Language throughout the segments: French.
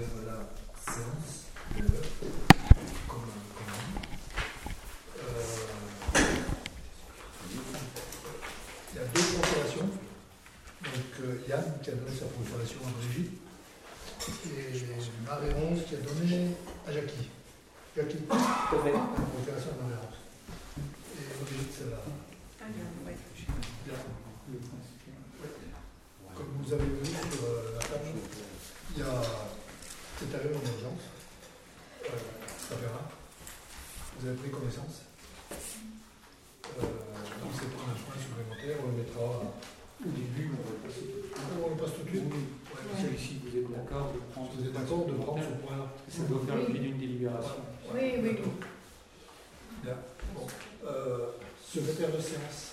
la séance de comme, comme. Euh, il y a deux procurations. Donc euh, Yann qui a donné sa procuration à Brigitte et Marie-Rose qui a donné à Jackie. Jackie, la procuration à Marie-Rose. Et Brigitte, c'est là. Bien. Comme vous avez vu sur euh, la table, il y a cette arrivé en urgence. Euh, ça verra. Vous avez pris connaissance. Euh, donc c'est pour un point supplémentaire, on le mettra Au début, on va passer. on le passe tout de suite. Oui, Ouais, Celui-ci, vous êtes d'accord de prendre Vous êtes d'accord de prendre ce point-là Ça doit faire l'objet d'une délibération. Oui, oui. D'accord. Bien. Bon. Euh, secrétaire de séance.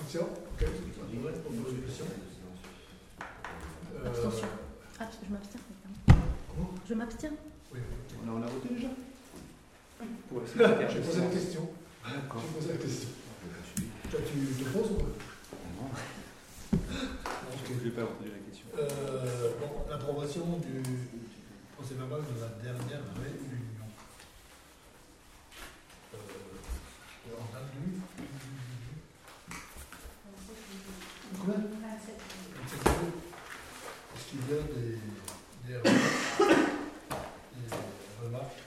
Action. Ok. Proposition. Euh, Abstention. Ah, je m'abstiens. comment Je m'abstiens. Oui. On a, on a voté déjà Pour la secrétaire J'ai de posé la séance. question. D'accord. J'ai posé la question. Toi, tu te poses ou pas Non, ok. Je n'ai pas entendu la question. Euh, bon, l'approbation du procès verbal de la dernière réunion. Euh, on a lu. Combien 27 Est-ce qu'il y a des, des remarques Des remarques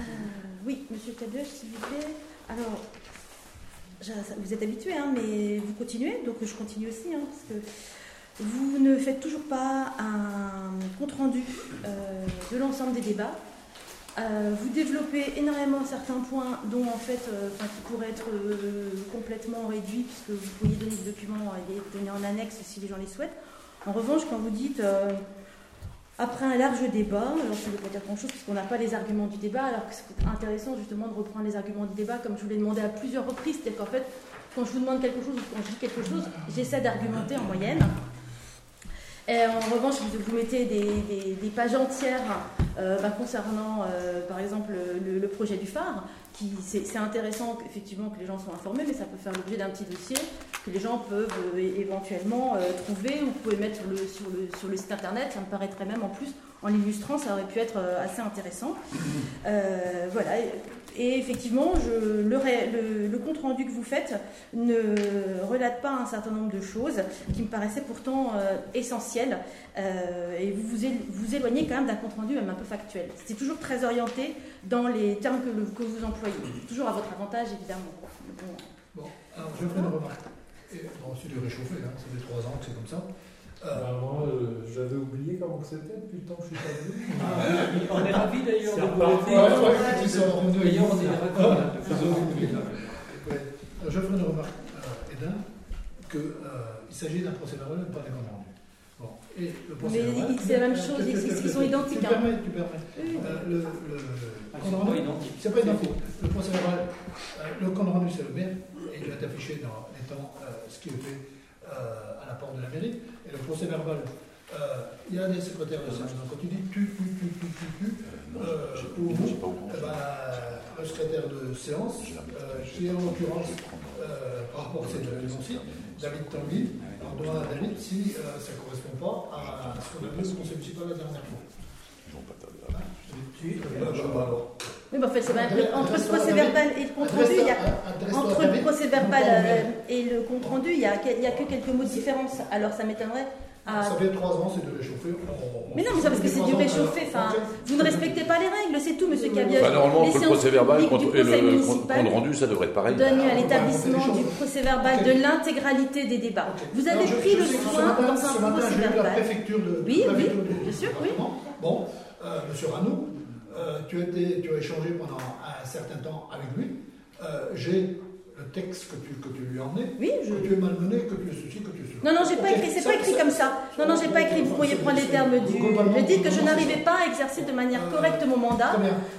Euh, s'il vous plaît. Alors, vous êtes habitué, hein, mais vous continuez, donc je continue aussi, hein, parce que vous ne faites toujours pas un compte-rendu euh, de l'ensemble des débats. Euh, vous développez énormément certains points dont en fait, euh, qui pourraient être complètement réduits puisque vous pourriez donner des documents et les donner en annexe si les gens les souhaitent. En revanche, quand vous dites après un large débat, alors ça ne veut pas dire grand-chose puisqu'on n'a pas les arguments du débat, alors que c'est intéressant justement de reprendre les arguments du débat comme je vous l'ai demandé à plusieurs reprises, c'est-à-dire qu'en fait, quand je vous demande quelque chose ou quand je dis quelque chose, j'essaie d'argumenter en moyenne. En revanche, vous, mettez des, pages entières euh, bah, concernant, euh, par exemple, le, projet du phare, c'est intéressant effectivement que les gens soient informés, mais ça peut faire l'objet d'un petit dossier que les gens peuvent euh, éventuellement euh, trouver ou pouvez mettre sur le, sur, le, site internet. Ça me paraîtrait même en plus, en l'illustrant, ça aurait pu être euh, assez intéressant. Voilà. Et, effectivement, le, ré- le- le compte rendu que vous faites ne relate pas un certain nombre de choses qui me paraissaient pourtant euh, essentielles. Euh, et vous vous, él- vous éloignez quand même d'un compte rendu même un peu factuel. C'est toujours très orienté dans les termes que, vous employez. Toujours à votre avantage, évidemment. Bon, alors je ferai une remarque. Et, bon, c'est hein, ça fait trois ans que c'est comme ça. Euh, Bah, moi, euh, j'avais oublié comment que c'était depuis le temps que je suis pas venu. On est ravis d'ailleurs de vous on Ah, je ferai une remarque, euh, Edin, qu'il s'agit d'un procès verbal et pas d'un compte rendu. Bon, et le procès Mais c'est la même chose, ils- sont identiques, Tu hein. permets, tu permets. Ah, C'est rendu- pas identique. C'est pas identique. Le procès verbal, euh, le compte rendu, c'est le même, et il va être affiché dans les temps euh, ce qui est fait à la porte de la mairie. Le procès verbal, euh, il y a des secrétaires de séance. Donc quand tu dis tu, tu, tu, tu, tu, tu, le secrétaire de séance, euh, qui est en l'occurrence, euh, par rapport à cette dénoncée, David Tanguy, on à David si ça ne correspond pas à ce qu'on a vu au conseil municipal la dernière fois. Euh. Oui, mais en fait, c'est entre le adresse-toi à procès David. verbal et le compte rendu, il y a, entre le David. procès verbal Pas en euh, et le compte rendu, il y a, que- il y a que quelques mots de différence. Alors ça m'étonnerait. à- Ça fait trois ans, c'est de réchauffer. on- Mais non, mais ça parce que c'est du ans, réchauffé. Enfin, vous ne respectez pas les règles, c'est tout, Monsieur Cabiot. Bah, normalement, entre le procès verbal contre- et le compte rendu, ça devrait être pareil. donne à Ah, l'établissement du procès verbal de l'intégralité des débats. Vous avez je- pris je le soin dans ce un matin, procès j'ai eu la verbal. préfecture de Oui, la oui, bien sûr, oui. Bon, euh, Monsieur Ranou, euh, tu, as été- tu as échangé pendant un certain temps avec lui. Euh, j'ai le texte que tu, que tu lui as emmené. Oui, je. Que tu es malmené, que tu es ceci, que tu es cela. Non, non, j'ai pas écrit, c'est pas écrit comme ça. Non, non, j'ai pas écrit. Vous pourriez prendre les termes du. Je dis que je n'arrivais pas à exercer de manière correcte mon mandat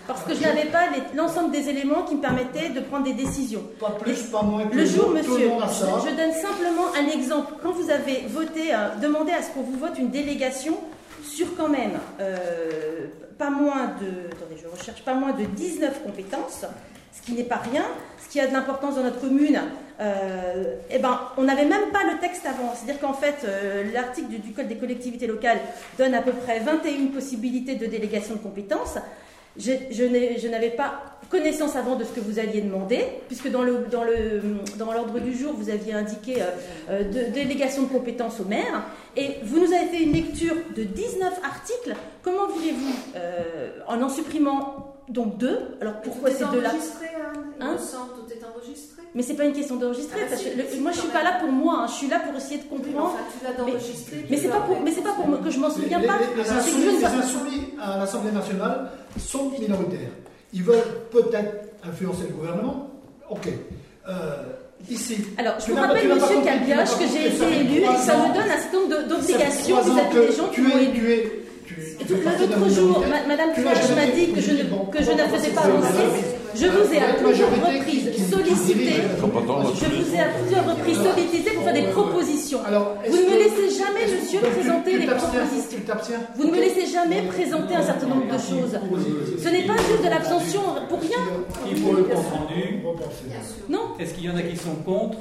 parce que je n'avais pas l'ensemble des éléments qui me permettaient de prendre des décisions. Pas plus, pas moins Le jour, monsieur, je, donne simplement un exemple. Quand vous avez voté, euh, demandé à ce qu'on vous vote une délégation sur quand même euh, pas moins de, attendez, recherche pas moins de 19 compétences, ce qui n'est pas rien, ce qui a de l'importance dans notre commune euh, eh ben, on n'avait même pas le texte avant. C'est-à-dire qu'en fait, euh, l'article du Code des collectivités locales donne à peu près 21 possibilités de délégation de compétences. Je, n'avais pas connaissance avant de ce que vous alliez demander, puisque dans le dans le dans l'ordre du jour, vous aviez indiqué euh, euh, de, délégation de compétences au maire, et vous nous avez fait une lecture de 19 articles. Comment voulez-vous, euh, en en supprimant donc deux, alors pourquoi ces deux-là Il Hein Mais c'est pas une question d'enregistrer, Ah, moi je suis pas là pour moi, hein, je suis là pour essayer de Oui, mais comprendre. enfin, tu l'as d'enregistrer. Mais c'est pas pour, mais c'est pas pour moi que je m'en souviens les- pas. les que insoumis, je ne les vois- insoumis à l'Assemblée nationale sont minoritaires. Ils veulent peut-être influencer le gouvernement. Ok. Euh, ici, Alors, je vous rappelle, monsieur Cabioche, que j'ai été élu et ça me donne un certain nombre d'obligations vis-à-vis des gens qui m'ont élu. L'autre jour, Madame Flage m'a dit que je ne, politiquement que je ne faisais pas avancer. Je vous ai à plusieurs reprises sollicité. Je vous ai à plusieurs reprises sollicité pour faire des propositions. Alors, Vous ne me laissez jamais, monsieur, présenter les propositions. Vous ne me laissez jamais présenter un certain nombre de choses. Ce n'est pas juste de l'abstention pour rien. Le compte rendu. Non, Est-ce qu'il y en a qui sont contre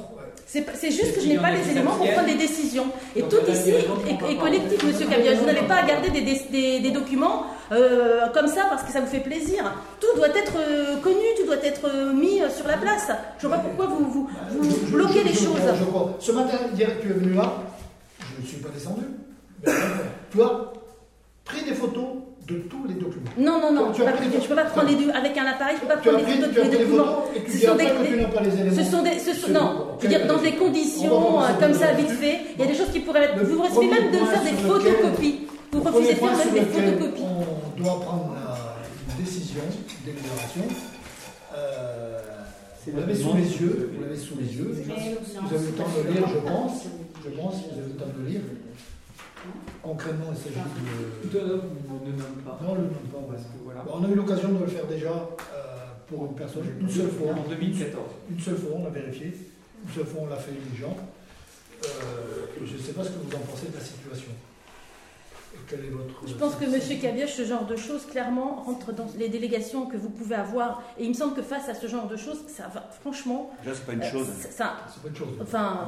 c'est pas- c'est juste que je n'ai pas les éléments pour prendre des décisions. Et tout ici est, collectif, monsieur Cabiage. Vous n'avez pas à garder des, des- des- des documents euh, comme ça parce que ça vous fait plaisir. Tout doit être euh, connu, tout doit être euh, mis sur la place. Je vois pas pourquoi vous, vous, vous Je- je- bloquez je- les je choses. crois, je crois. Ce matin, hier, tu es venu là, je ne suis pas descendu. Tu as pris des photos de tous les documents. Non, non, non, Tu je as ne peux, pris pas- peux prendre les deux avec un appareil, je peux pas prendre les photos de tous les documents. Ce sont des-. Ce sont ce sont, non, je veux dire, dans des conditions comme ça, vite fait, il y a des choses qui pourraient être. Vous premier même de faire des photocopies. Vous Le refusez de premier faire point même des sur lequel photocopies. On doit prendre la- une décision, une délibération. Euh, vous la l'avez sous les yeux, vous l'avez sous les yeux. Vous avez le temps de lire, je pense. Je pense que vous avez le temps de lire. Concrètement, il s'agit de. Tout à l'heure, on ne nomme pas. Non, le nom pas, Parce que voilà. Bon, on a eu l'occasion de le faire déjà euh, pour une personne, une seule fois. En 2014. Une seule fois, on a vérifié. Une seule fois, on l'a fait les gens. Euh, je ne sais pas ce que vous en pensez de la situation. Et quel est votre. Je pense que M. Cabioche, ce genre de choses, clairement, rentre dans les délégations que vous pouvez avoir. Et il me semble que face à ce genre de choses, ça va, franchement. Déjà, c'est pas une euh, chose. ça- ça- C'est pas une chose. Enfin,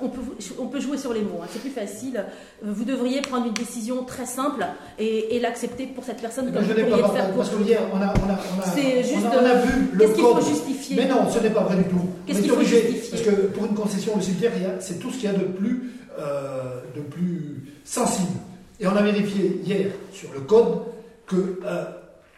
on peut, on peut jouer sur les mots, hein, c'est plus facile. Vous devriez prendre une décision très simple et, et l'accepter pour cette personne Mais comme je vous n'ai pas pourriez le faire pour parce que hier, on a, on a, on a, C'est juste, on a, on a vu le Qu'est-ce qu'il faut justifier Mais non, ce n'est pas vrai du tout. Qu'est-ce qu'il faut obligé, justifier Parce que pour une concession, le cimetière, c'est tout ce qu'il y a de plus, euh, de plus sensible. Et on a vérifié hier sur le code que euh,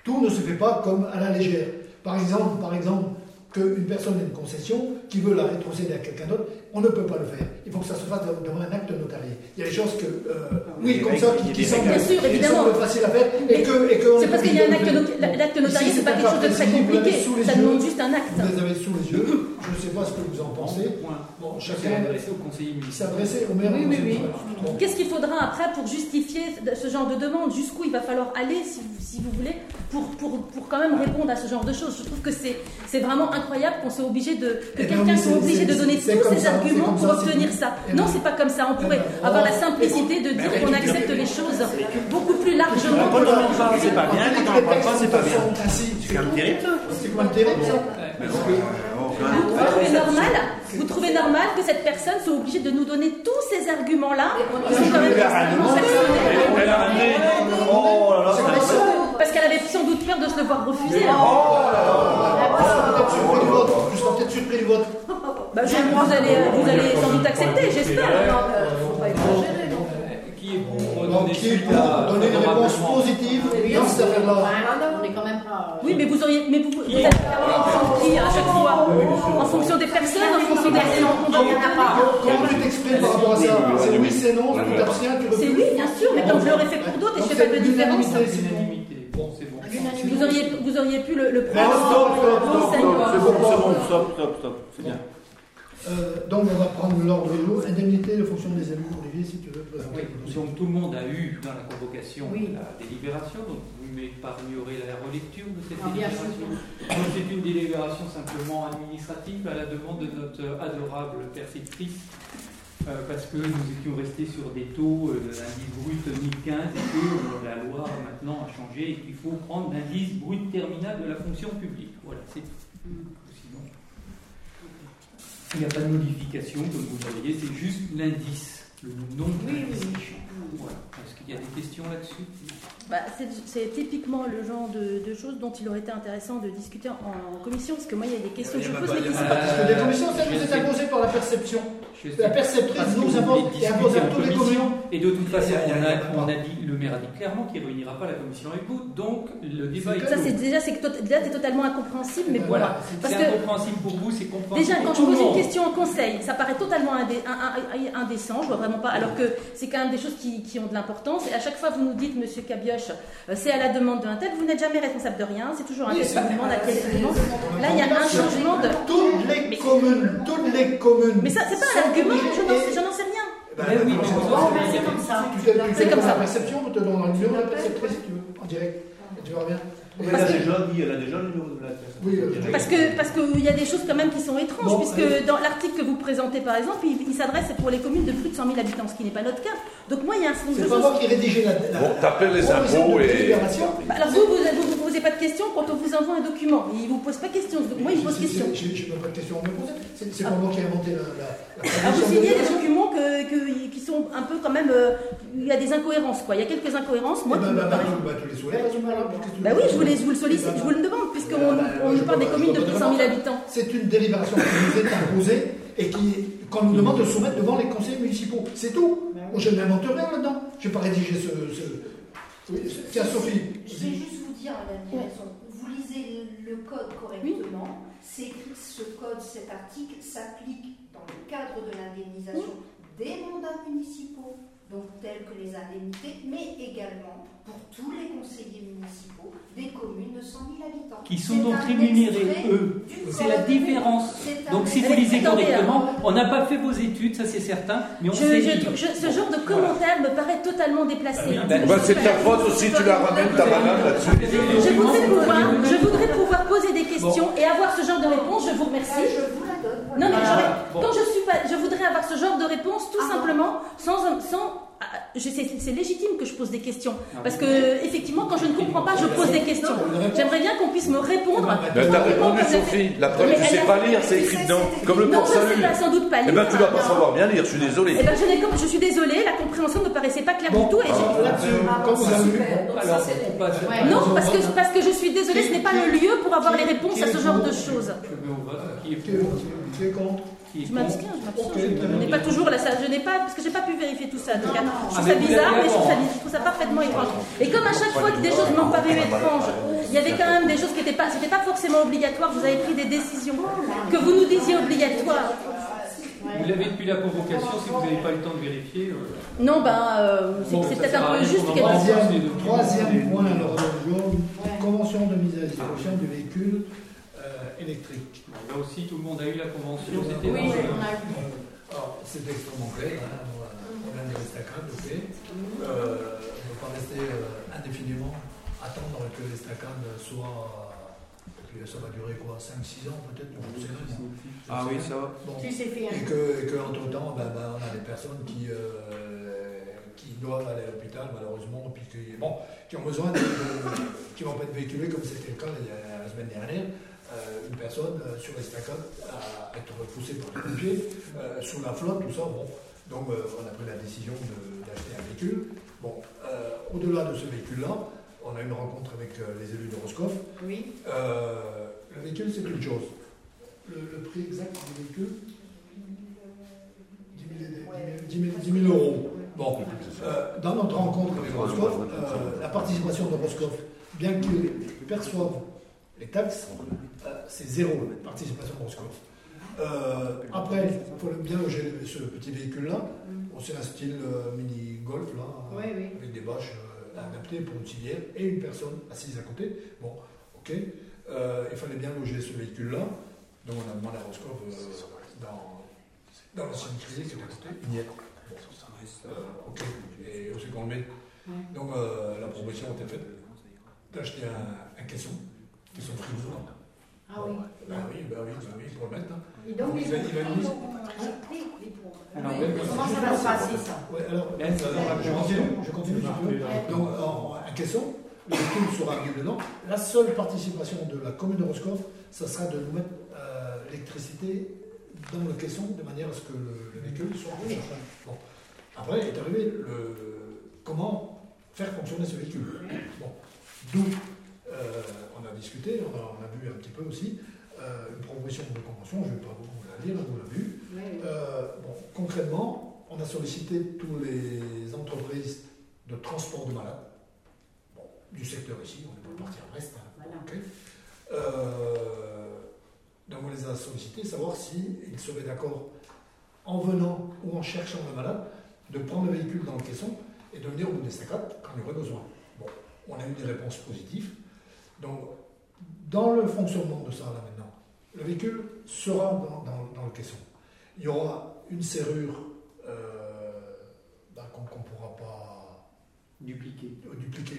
tout ne se fait pas comme à la légère. Par exemple, par exemple, qu'une personne ait une concession qui veut la rétrocéder à quelqu'un d'autre, on ne peut pas le faire. Il faut que ça se fasse devant un acte notarié. Il y a des choses que, euh, oui, comme ça, qui, qui semblent, faciles à faire, et que, et que C'est est parce qu'il y a un acte, de le not- faire. l'acte notarié, c'est pas quelque chose de très compliqué, ça demande juste un acte. Vous les avez sous les yeux, je ne sais pas ce que vous en pensez. Bon, chacun adressé au conseiller adressé au maire. Oui, oui, oui. Qu'est-ce qu'il faudra après pour justifier ce genre de demande? Jusqu'où il va falloir aller, si vous, si vous voulez, pour, pour, pour quand même répondre à ce genre de choses? Je trouve que c'est c'est vraiment incroyable qu'on soit obligé de. que Eh quelqu'un soit obligé de donner tous ses ça, arguments pour ça, obtenir tout. Ça. Eh Non, c'est pas comme ça. On pourrait ben, avoir oh, la simplicité de dire oui, qu'on accepte les choses beaucoup plus Quand largement. on en parle, c'est pas bien. Quand on en parle pas, c'est pas bien. C'est quand même terrible, ça. C'est quand même terrible, Oh, quand. Vous trouvez normal, vous trouvez normal que cette personne soit obligée de nous donner tous ces arguments-là, qui sont quand même extrêmement personnels. Oh parce qu'elle avait sans doute peur de se le voir refuser. hein. Surpris du vote. Bah, je- vous, allez, vous allez sans doute accepter, j'espère. Faut pas exagérer. non. euh, qui est pour Donc, donner qui est suite pour à donner une réponse favorablement positive Bien dans cette affaire-là On n'est quand même pas. Oui, mais vous auriez, mais vous, vous êtes à chaque fois En fonction des personnes, en fonction des. Comment tu t'exprimes par rapport à ça? C'est oui, c'est non, tu t'abstiens, tu C'est oui, bien sûr, mais comme je l'aurais fait pour d'autres et je fais pas de différence. l'unanimité, c'est bon. l'unanimité. Bon, c'est bon. Vous auriez, vous auriez pu le, le Non, prendre. stop, stop, stop, Non, stop. va. C'est bon, c'est bon, stop, stop, stop. C'est bien. Euh, donc on va prendre l'ordre du jour. Indemnité de fonction des élus. Olivier, si tu veux présenter Oui, donc tout le monde a eu dans la convocation Oui. la délibération, donc vous m'épargnerez la relecture de cette Ah, délibération. Donc c'est une délibération simplement administrative à la demande de notre adorable perceptrice, parce que nous étions restés sur des taux euh, de l'indice brut 2015 et que euh, la loi maintenant a changé et qu'il faut prendre l'indice brut terminal de la fonction publique. Voilà, c'est tout. Sinon, Il n'y a pas de modification, comme vous le voyez, c'est juste l'indice, le nom de Oui, oui. Voilà. Est-ce qu'il y a des questions là-dessus? Bah, c'est- typiquement le genre de, de choses dont il aurait été intéressant de discuter en, en commission, parce que moi, il y a des questions que je pose, mais qui sont pas- Parce que les commissions, ça nous est imposé par la perception. La perceptrice nous impose et impose discuter à en tous les commission. commissions. Et de toute façon, on a on a dit, le maire a dit clairement qu'il ne réunira pas la commission avec vous, donc le débat est C'est Ça, c'est déjà, c'est to- déjà, c'est totalement incompréhensible, mais pour Voilà, Parce c'est que- incompréhensible pour vous, c'est compréhensible Déjà, pour quand je pose une question en conseil, ça paraît totalement indé- un- un- indécent, je vois vraiment pas, alors que c'est quand même des choses qui, qui ont de l'importance. Et à chaque fois, vous nous dites, monsieur Cabioche, euh, c'est à la demande d'un tel, vous n'êtes jamais responsable de rien, c'est toujours un tel qui vous demande, à tel qui demande. Là, il y a un changement de. Toutes les Mais- communes, toutes les communes. Mais ça, c'est pas un argument, je n'en sais- rien. Ben, Mais oui, mais c'est comme ça. C'est comme ça. perception, on te donne numéro de si tu veux, en direct. Tu verras bien. Elle Parce a que- déjà dit, elle a déjà le numéro de la. Oui, euh, Parce que parce qu'il y a des choses quand même qui sont étranges, Bon, puisque dans l'article que vous présentez par exemple, il, il s'adresse pour les communes de plus de 100 000 habitants, ce qui n'est pas notre cas. Donc moi, il y a un certain C'est nombre de pas moi qui rédigeais la. la Bon, t'appelles les impôts et-. Bah, alors vous, vous ne vous, posez pas de questions quand on vous envoie un document. Il vous pose pas de questions. Donc moi, il me pose C'est- question. Je n'ai pas de question à me poser. C'est c'est pas moi qui ai inventé la. la, Ah, vous signez des documents que- que- qui sont un peu quand même. euh, il y a des incohérences, quoi. Il y a quelques incohérences. Moi, Eh qui ben, me bah, bah, bah, tu les Bah oui, je vous, les- je vous le sollicite, je vous le demande, puisqu'on on nous parle des communes de plus de pas 100 000 demander. habitants. C'est une délibération qui nous est imposée et qui, qu'on nous demande de soumettre devant les conseils municipaux. C'est tout. Je n'invente rien là-dedans. Je n'ai pas rédigé ce. ce... Oui, c'est- Tiens, Sophie. Je vais juste vous dire, Madame Direction, vous lisez le code correctement. C'est écrit ce code, cet article s'applique dans le cadre de l'indemnisation des mandats municipaux, donc tels que les indemnités, mais également pour tous les conseillers municipaux des communes de 100 000 habitants. Qui sont donc un rémunérés, eux. C'est la différence. Donc si vous lisez correctement, on n'a pas fait vos études, ça c'est certain, mais on Je- sait je- lire. je- ce genre de commentaire me paraît totalement déplacé. Oui, hein. bah, Je c'est ta faute aussi, tu la ramènes ta banane là-dessus. Je voudrais, pouvoir, je voudrais pouvoir poser des questions et avoir ce genre de réponse. Je vous Ah, remercie. je vous la donne. Non, mais Ah, bon. quand je suis pas, je voudrais avoir ce genre de réponse tout Ah. simplement, sans, sans. Ah, je sais, c'est légitime que je pose des questions, Ah, parce que effectivement, quand je ne comprends pas, je pose des questions. J'aimerais bien qu'on puisse me répondre. Ben, t'as répondu, Sophie. La preuve, tu elle sais pas lire, c'est écrit dedans. Comme le Non, port salut. sans doute pas Eh lire. ben, tu dois pas savoir bien lire, je suis désolé. Eh ben, je, suis désolée, la compréhension ne me paraissait pas claire du tout. Et Ah. Non, parce que, parce que je suis désolée, ce n'est pas le lieu pour avoir les réponses à ce genre de choses. Qui est contre Qui Je m'abstiens, je m'abstiens. Je- n'ai pas toujours la salle, je n'ai pas, parce que j'ai pas pu vérifier tout ça. Donc, Non, non. je Ah, trouve ça bizarre, mais je trouve ça, avant. je trouve ça parfaitement étrange. Et comme à chaque fois que des choses m'ont paru étranges, il y avait quand même des choses qui n'étaient pas, c'était pas forcément obligatoire. Vous avez pris des décisions que vous nous disiez obligatoires. Vous l'avez depuis la convocation, si vous n'avez pas eu le temps de vérifier. euh, Non, ben, euh, c'est Bon, c'est ça peut-être à un peu juste qu'elle Troisième, troisième point, alors, jaune, convention de mise à disposition du véhicule euh, électrique. Là aussi, tout le monde a eu la convention. C'était Oui, dans le- on a eu. Alors, c'est extrêmement clair, hein, on a- on a des estacades, ok. Euh, on ne peut pas rester euh, indéfiniment, attendre que l'estacade soit. et puis ça va durer quoi 5-6 ans peut-être je sais rien. Ah oui, ça va. Bon. Tu sais faire. Et que, et que entre temps, ben, ben, on a des personnes qui, euh, qui doivent aller à l'hôpital malheureusement, puis qui, bon, qui ont besoin de, de- qui vont pas être véhiculés comme c'était le cas il y a- la semaine dernière. Euh, une personne euh, sur l'estacade a été repoussée par les pompiers euh, sous la flotte, tout ça. Bon, donc euh, on a pris la décision d'acheter un véhicule. Bon, euh, au-delà de ce véhicule-là, on a eu une rencontre avec euh, les élus de Roscoff. Oui. Euh, le véhicule, c'est une chose. Le, le prix exact du véhicule 10 000, 10 000 10 000 euros. Bon, euh, dans notre rencontre avec Roscoff, euh, la participation de Roscoff, bien qu'ils perçoivent les taxes, euh, c'est zéro la participation Roscoff. Euh, après, il faut bien loger ce petit véhicule-là. Bon, c'est un style euh, mini-golf, là, Oui, oui. avec des bâches euh, adaptées pour une civière et une personne assise à côté. Bon, ok. Euh, il fallait bien loger ce véhicule-là. Donc on a demandé à Roscoff euh, dans, dans l'ancienne criée qui était à côté. Il y est. Euh, ok. Et qu'on le met. Donc euh, la proposition a été faite d'acheter un, un caisson, caisson frigo. Ah oui. Ben oui, ben oui, ben oui, pour le mettre. hein. Et donc, les Alors, Oui. Comment ça va se passer, ça Ouais, alors, Ben, je continue, je continue, si tu veux. Donc, en, un caisson, le véhicule sera mis dedans. La seule participation de la commune de Roscoff, ça sera de nous mettre euh, l'électricité dans le caisson de manière à ce que le, le véhicule soit confortable. Bon. Après est arrivé le, comment faire fonctionner ce véhicule. Bon. D'où euh, on a discuté, on a, on a vu un petit peu aussi euh, une proposition de convention, je ne vais pas beaucoup la lire, vous l'avez vu. Euh, bon, concrètement, on a sollicité tous les entreprises de transport de malades, bon, du secteur ici, on est pas parti à Brest, hein, Voilà. ok. Euh, donc on les a sollicités, savoir s'ils seraient d'accord, en venant ou en cherchant le malade, de prendre le véhicule dans le caisson et de venir au bout des quand il y aurait besoin. Bon, on a eu des réponses positives. Donc, dans le fonctionnement de ça là maintenant, le véhicule sera dans, dans- dans le caisson. Il y aura une serrure euh, ben, qu'on ne pourra pas euh, dupliquer. le Dupliqué,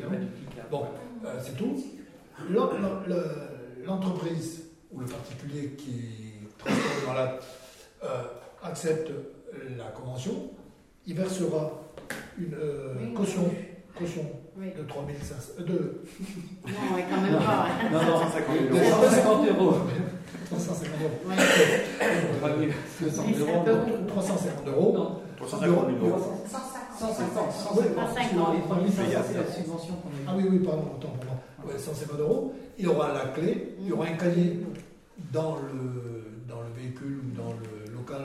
terme. pas duplicable. Bon, euh, c'est tout. L'en- l'en- le- L'entreprise ou le particulier qui transporte le malade euh, accepte la convention, il versera une euh, Oui, caution, oui. caution Oui. de 3500, euh, de Non, ouais, quand même pas. hein. Non, non, 150 de 000 euros. 150 euros. 350 euros. Ouais. Ah oui, 200 Mais c'est euros. un peu beaucoup. 350 euros. Non, 350 000 euros. 150. 150. 150. Dans les 3500, Mais il y a- c'est la subvention qu'on a Ah eue. oui, oui, pardon, autant pour moi. Ouais, 150 euros. Il y aura la clé, il y aura un cahier dans le, dans le véhicule ou dans le local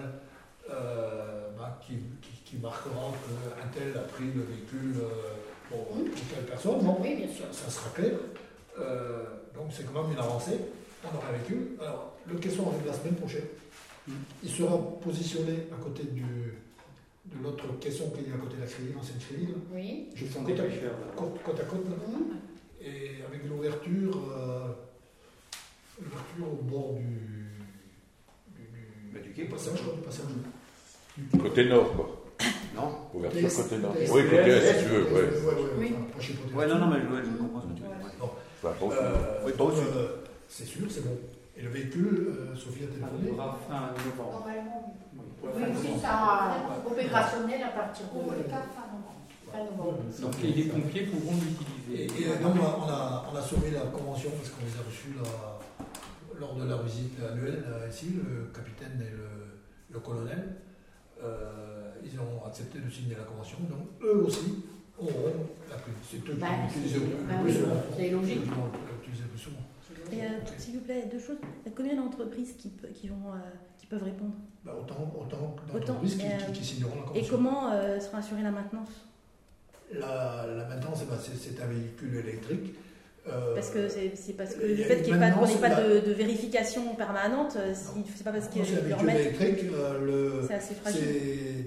euh, bah, qui, qui, qui marquera qu'un tel a pris le véhicule euh, pour telle personne. Bon, Oui, bien sûr. ça sera clair. Euh, donc c'est quand même une avancée. On aura véhicule. Alors, le caisson arrive la semaine prochaine. Il sera positionné à côté du, de l'autre caisson qui est à côté de la Crédit, l'ancienne Crédit. là. Oui. Je fais côte côte, côte à côte. là. Mhm. Et avec l'ouverture, euh, l'ouverture au bord du, du, du- Bah, du quai, passage, quoi, du passage. Côté nord, quoi. Non Ouverture côté nord. Oui, côté est, si tu veux. Oui. Ouais, non, non, mais je, je comprends ce que tu veux dire. Au-dessus. Euh, euh, c'est sûr, c'est bon. Et le véhicule, euh, Sophie a Il téléphoné. aura fin novembre. Normalement, Oui. ça opérationnel à partir de. Donc et les pompiers pourront l'utiliser. et, donc, on a, on a soumis la convention parce qu'on les a reçus là, lors de leur visite annuelle ici, le capitaine et le, le colonel. Euh, ils ont accepté de signer la convention, donc eux aussi auront la prime. C'est eux qui Bah, vont utiliser le bah plus souvent. c'est logique. Eux qui vont l'utiliser le plus souvent. Et euh, s'il vous plaît, deux choses. Il y a combien d'entreprises qui, pe- qui, vont, euh, qui peuvent répondre? Bah, autant autant Autant, d'entreprises qui, euh, qui, qui signeront la Et convention. comment euh, sera assurée la maintenance? La, la maintenance, eh ben, c'est c'est un véhicule électrique. Euh, Parce que c'est parce que le a fait qu'il n'y ait pas, de, de vérification permanente, euh, c'est pas parce qu'il y véhicule remettent, électrique. euh, le, c'est assez fragile.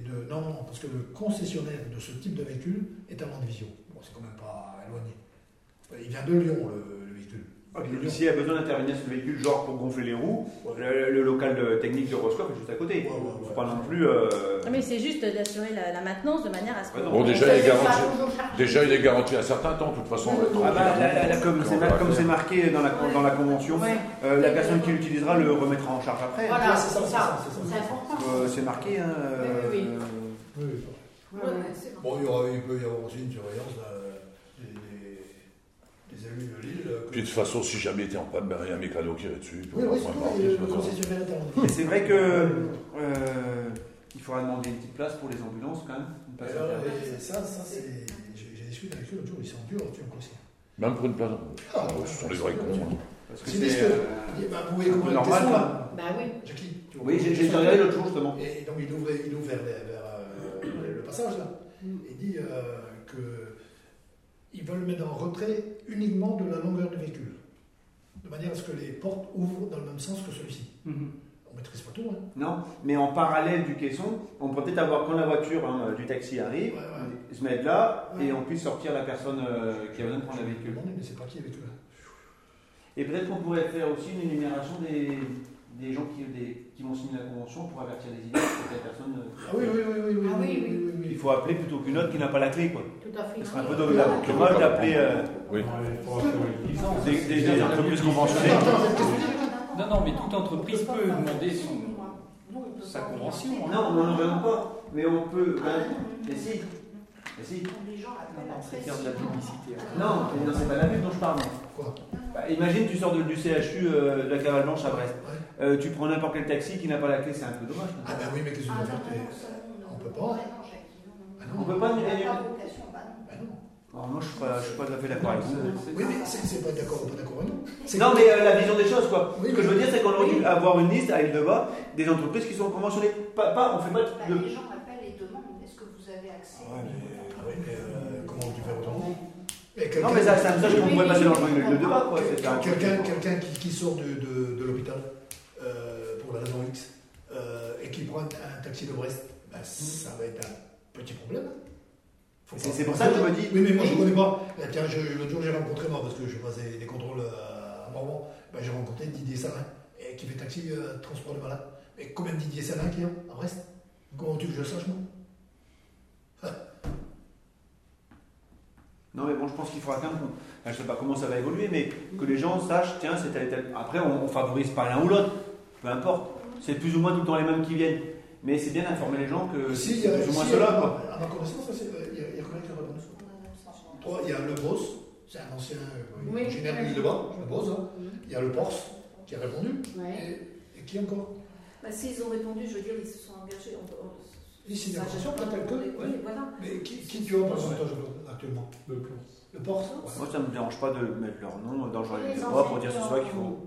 de, non, non, parce que le concessionnaire de ce type de véhicule est à Landivisiau. Bon, c'est quand même pas éloigné. Il vient de Lyon, le, véhicule. Ah, y a besoin d'intervenir sur le véhicule, genre pour gonfler les roues, le, le local de technique de Roscoff est juste à côté. Ouais, ouais, pas non plus. euh, Non, mais c'est juste d'assurer la, la maintenance de manière à ce que. Bon, déjà, il est garanti. Déjà, il est garanti un certain temps, de toute façon. Ah bah, comme c'est marqué dans la, dans la convention, Ouais. euh, la personne qui l'utilisera le remettra en charge après. Voilà, c'est ça. c'est ça, c'est. Euh, c'est marqué. hein, euh, Oui, oui. Ouais, ouais. Bon, il, y aura, il peut y avoir aussi une surveillance là, euh, que- Puis de toute façon, si jamais il était en panne, ben, il y a un mécano qui est dessus. Oui, oui, c'est et c'est Et vrai que euh, il faudra demander une petite place pour les ambulances quand même. Une place Alors, interne. et ça, ça c'est. J'ai discuté avec eux l'autre jour, ils sont durs, tu me conseilles. Même pour une place. Ah, ce sont les vrais cons. hein. Parce que C'est euh, Il dit, bah, vous voyez comment normal, là Bah oui. Jackie, tu vois Oui, j'ai regardé l'autre jour justement. Et donc il ouvre, il ouvre vers, vers, euh, le passage là. Il dit euh, que ils veulent mettre en retrait uniquement de la longueur du véhicule. De manière à ce que les portes ouvrent dans le même sens que celui-ci. Mhm. On maîtrise pas tout, hein. Non, mais en parallèle du caisson, on peut peut-être avoir quand la voiture hein, du taxi arrive, Ouais, ouais. se mettre là Ouais. et on puisse sortir la personne euh, qui a besoin de prendre le véhicule. Mais c'est pas qui avec eux. Et peut-être qu'on pourrait faire aussi une énumération des, des gens qui, des- qui vont signer la convention pour avertir les idées pour que la personne. euh, Ah oui, oui, oui, oui, oui, Ah oui, oui. oui, oui. Il faut appeler plutôt qu'une autre qui n'a pas la clé, quoi. Tout à fait. Ce serait un peu dommage d'appeler euh, Oui. des, des- des entreprises conventionnées. Non, non, mais toute entreprise peut demander son, sa convention. hein. Non, non, non, vraiment pas. Mais on peut. ben, mais si. Mais si. Les gens Non, c'est faire de la publicité. non, c'est pas la pub dont je parle. Quoi Bah, imagine, tu sors de- du CHU euh, de la Cavale Blanche à Brest. Ouais. Euh, tu prends n'importe quel taxi qui n'a pas la clé, c'est un peu dommage. non Ah ben oui, mais qu'est-ce que tu Ah veux non, faire on peut pas. Ouais, non. Ah On peut pas On n'a annuler. pas vocation, bah non. Non. Alors, moi, je je suis pas tout à fait d'accord avec vous. Oui, mais c'est c'est pas d'accord ou pas d'accord, non. C'est Non, mais euh, la vision des choses, quoi. Oui, Ce que je veux dire, c'est qu'on aurait dû avoir une liste à Île-de-Bas des entreprises qui sont conventionnées. Pas, pas- on fait pas Bah, de. les gens appellent et demandent est-ce que vous avez accès Ah oui, mais euh, comment tu fais autrement Non, mais ça, c'est un message qu'on pourrait passer dans le un Quelqu'un quelqu'un qui, qui sort de, de, de l'hôpital euh, pour la raison X euh, et qui prend un, taxi de Brest, ben, ça va être un petit problème. C'est- pour ça que je me dis- Oui, mais moi je ne connais pas. Tiens, l'autre jour j'ai rencontré, moi, parce que je faisais des contrôles euh, à Morvan, ben, j'ai rencontré Didier Salin, et qui fait taxi euh, transport de malades. Mais combien de Didier Salin qui y a à Brest? Comment tu veux que je le sache, moi? Non, mais bon, je pense qu'il faudra quand même. qu'on- enfin, je sais pas comment ça va évoluer, mais que les gens sachent, tiens, c'est tel et tel. Après, on, on favorise pas l'un ou l'autre, peu importe. C'est plus ou moins tout le temps les mêmes qui viennent. Mais c'est bien d'informer les gens que Si, il y c'est a, plus ou moins si, cela, à- quoi. À ma connaissance, il y a, il y a combien il y a le Boss, c'est un ancien euh, Oui. originaire de l'île de Bas, le Boss. hein. Il y a le Porce qui a répondu. Ouais. Et, et qui encore? Bah, S'ils ont répondu, je veux dire, ils se sont engagés. On, on- Ici, gêne pas peut-être que. ouais. Oui, voilà. Mais qui, qui tu as en pourcentage actuellement Le plan. Le Porce Moi, ça me dérange pas de mettre leur nom dans le journal de droit pour dire ce soit qu'il faut.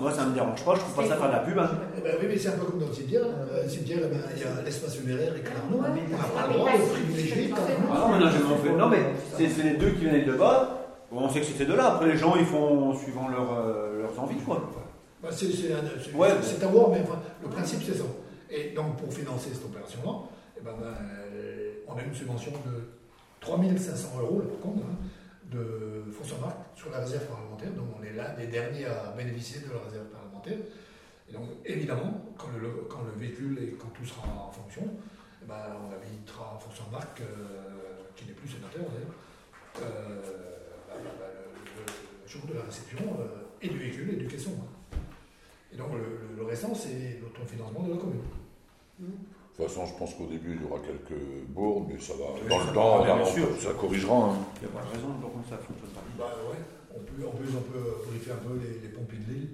Moi, ça me dérange pas, je trouve pas ça faire de la pub. hein. Eh ben oui, mais c'est un peu comme dans le cimetière. Le cimetière, il y a l'espace funéraire et Clarnon. Ouais. On n'a pas le droit de privilégier. Ah non, mais c'est les deux qui viennent de bas. Bon, on sait que c'est ces deux-là. Après, les gens, ils font suivant leur, euh, leurs envies, quoi. Bah, c'est c'est un- c'est- Ouais. c'est à voir, mais enfin, le principe c'est ça. Et donc pour financer cette opération-là, eh ben, ben, on a une subvention de 3500 euros, là, par contre, hein, de François Marc sur la réserve parlementaire. Donc on est l'un des derniers à bénéficier de la réserve parlementaire. Et donc évidemment, quand le, véhicule et quand tout sera en fonction, eh ben, on invitera François Marc, euh, qui n'est plus sénateur d'ailleurs, euh, bah, bah, bah, le, jour de la réception euh, et du véhicule et du caisson. hein. Et donc le, le- restant, c'est l'autofinancement de la commune. De toute façon, je pense qu'au début, il y aura quelques bourdes, mais ça va. Oui, Dans ça le temps, on- sûr. ça corrigera. hein. Il n'y a pas de raison pour que ça fonctionne pas. Bah ouais, on peut, en plus on peut briefer un peu les, les pompiers de l'île.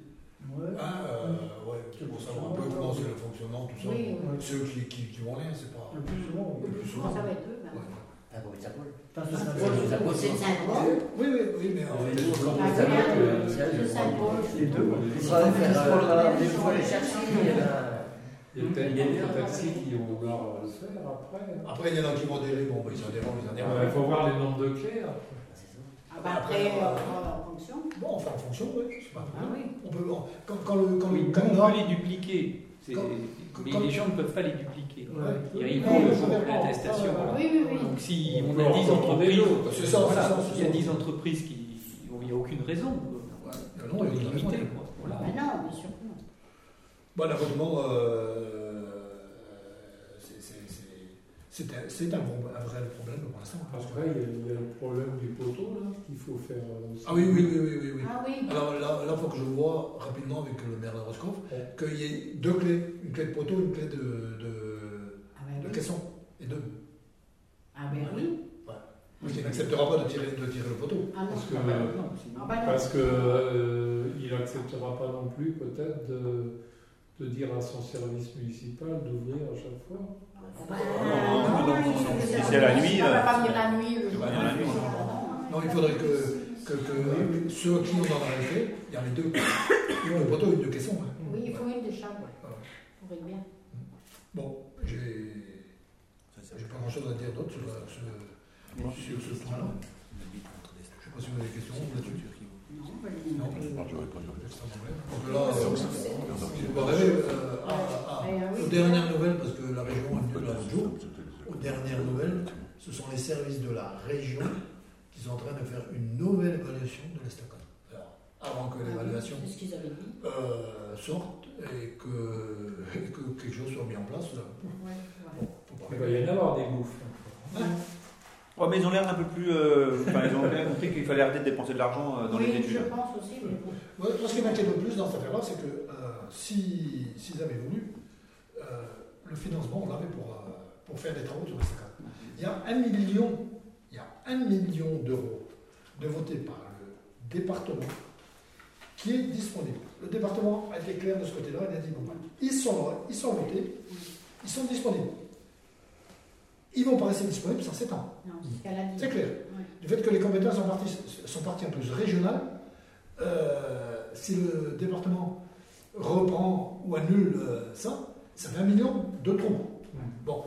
Ouais. Hein, euh, ouais, pour savoir un peu comment c'est le fonctionnement, tout ça. Oui, Ceux qui, qui, qui vont rien, c'est pas. Le plus souvent. Le plus Souvent, ça va être eux. Ben. Ah ça Saint-Paul. Oui, oui, oui, mais en fait, les Ah, Saint-Paul. Deux. Il faire, euh, chercher. Euh, Il y a peut-être d'autres taxis qui vont vouloir le faire après. Après, il y en a qui vont adhérer, bon, bah, ils adhèrent, ils adhèrent. Il faut voir les nombres de clés. ça. Ah, ben après, on va en fonction. Bon, enfin en fonction, oui, c'est pas un Ah oui. On peut, quand, quand le, quand les dupliquer. Mais quand- les gens ne peuvent pas les dupliquer. Ouais. Il il Oui, faut l'attestation. oui, Oui, oui, oui. Donc si On a 10 en prendre entreprises, s'il y a c'est ça. 10 entreprises qui. Il n'y a aucune raison. Ouais, non, On il y a une. Voilà. Ben non, bien sûr. Bon, l'abonnement, euh, c'est- un, vrai problème pour l'instant. parce que- Après, il y, a, il y a le problème du poteau là, qu'il faut faire euh, aussi. Ah oui, oui, oui, oui, oui. oui. Ah oui. Alors là, il faut que je vois rapidement avec le maire de Roscoff Ouais. qu'il y ait deux clés, une clé de poteau, une clé de, de, Ah ben de oui. caisson. Et deux. Ah ben oui. Oui, il n'acceptera pas de tirer, de tirer le poteau. Ah non. Parce que, Ah, bah, ben non. parce que euh, il n'acceptera pas non plus peut-être de, de dire à son service municipal d'ouvrir à chaque fois. Si c'est la nuit, On va pas venir nuit. Non, Non, il faudrait que, que, que ceux qui ont dans la réalité, il y a les deux. Ils ont le poteau et deux caissons. hein. Oui, il faut une des chambres. Ouais. Pour être bien. Bon, j'ai j'ai pas grand chose à dire d'autre sur ce point-là. Je ne sais pas si vous avez des questions là-dessus. Non, j'aurais pas ah aux dernières nouvelles, parce que la région est venue là l'autre jour, aux dernières nouvelles, ce sont les services de la région qui sont en train de faire une nouvelle évaluation de l'estacade. Alors, avant que l'évaluation dit? euh, sorte et que, et que quelque chose soit mis en place, là, Ouais, bon, Il va y en avoir des bouffes. Ouais, mais ils ont l'air un peu plus. euh, Enfin, ils ont bien compris qu'il fallait arrêter de dépenser de l'argent euh, dans les Oui, études. je pense aussi. mais bon. Ouais, moi, ce qui m'inquiète le plus dans cette affaire-là, c'est que euh, si, s'ils avaient voulu, euh, le financement, on l'avait pour, euh, pour faire des travaux sur l'estacade. Il y a un million, il y a un million d'euros de voter par le département qui est disponible. Le département a été clair de ce côté-là, il a dit bon, ben, ils sont là, ils sont votés, ils sont disponibles. Ils vont pas rester disponibles sans 7 ans. C'est clair. Ouais. Du fait que les compétences sont parties, sont parties en plus régionales, euh, si le département reprend ou annule euh, ça, ça fait un million de trous. Bon,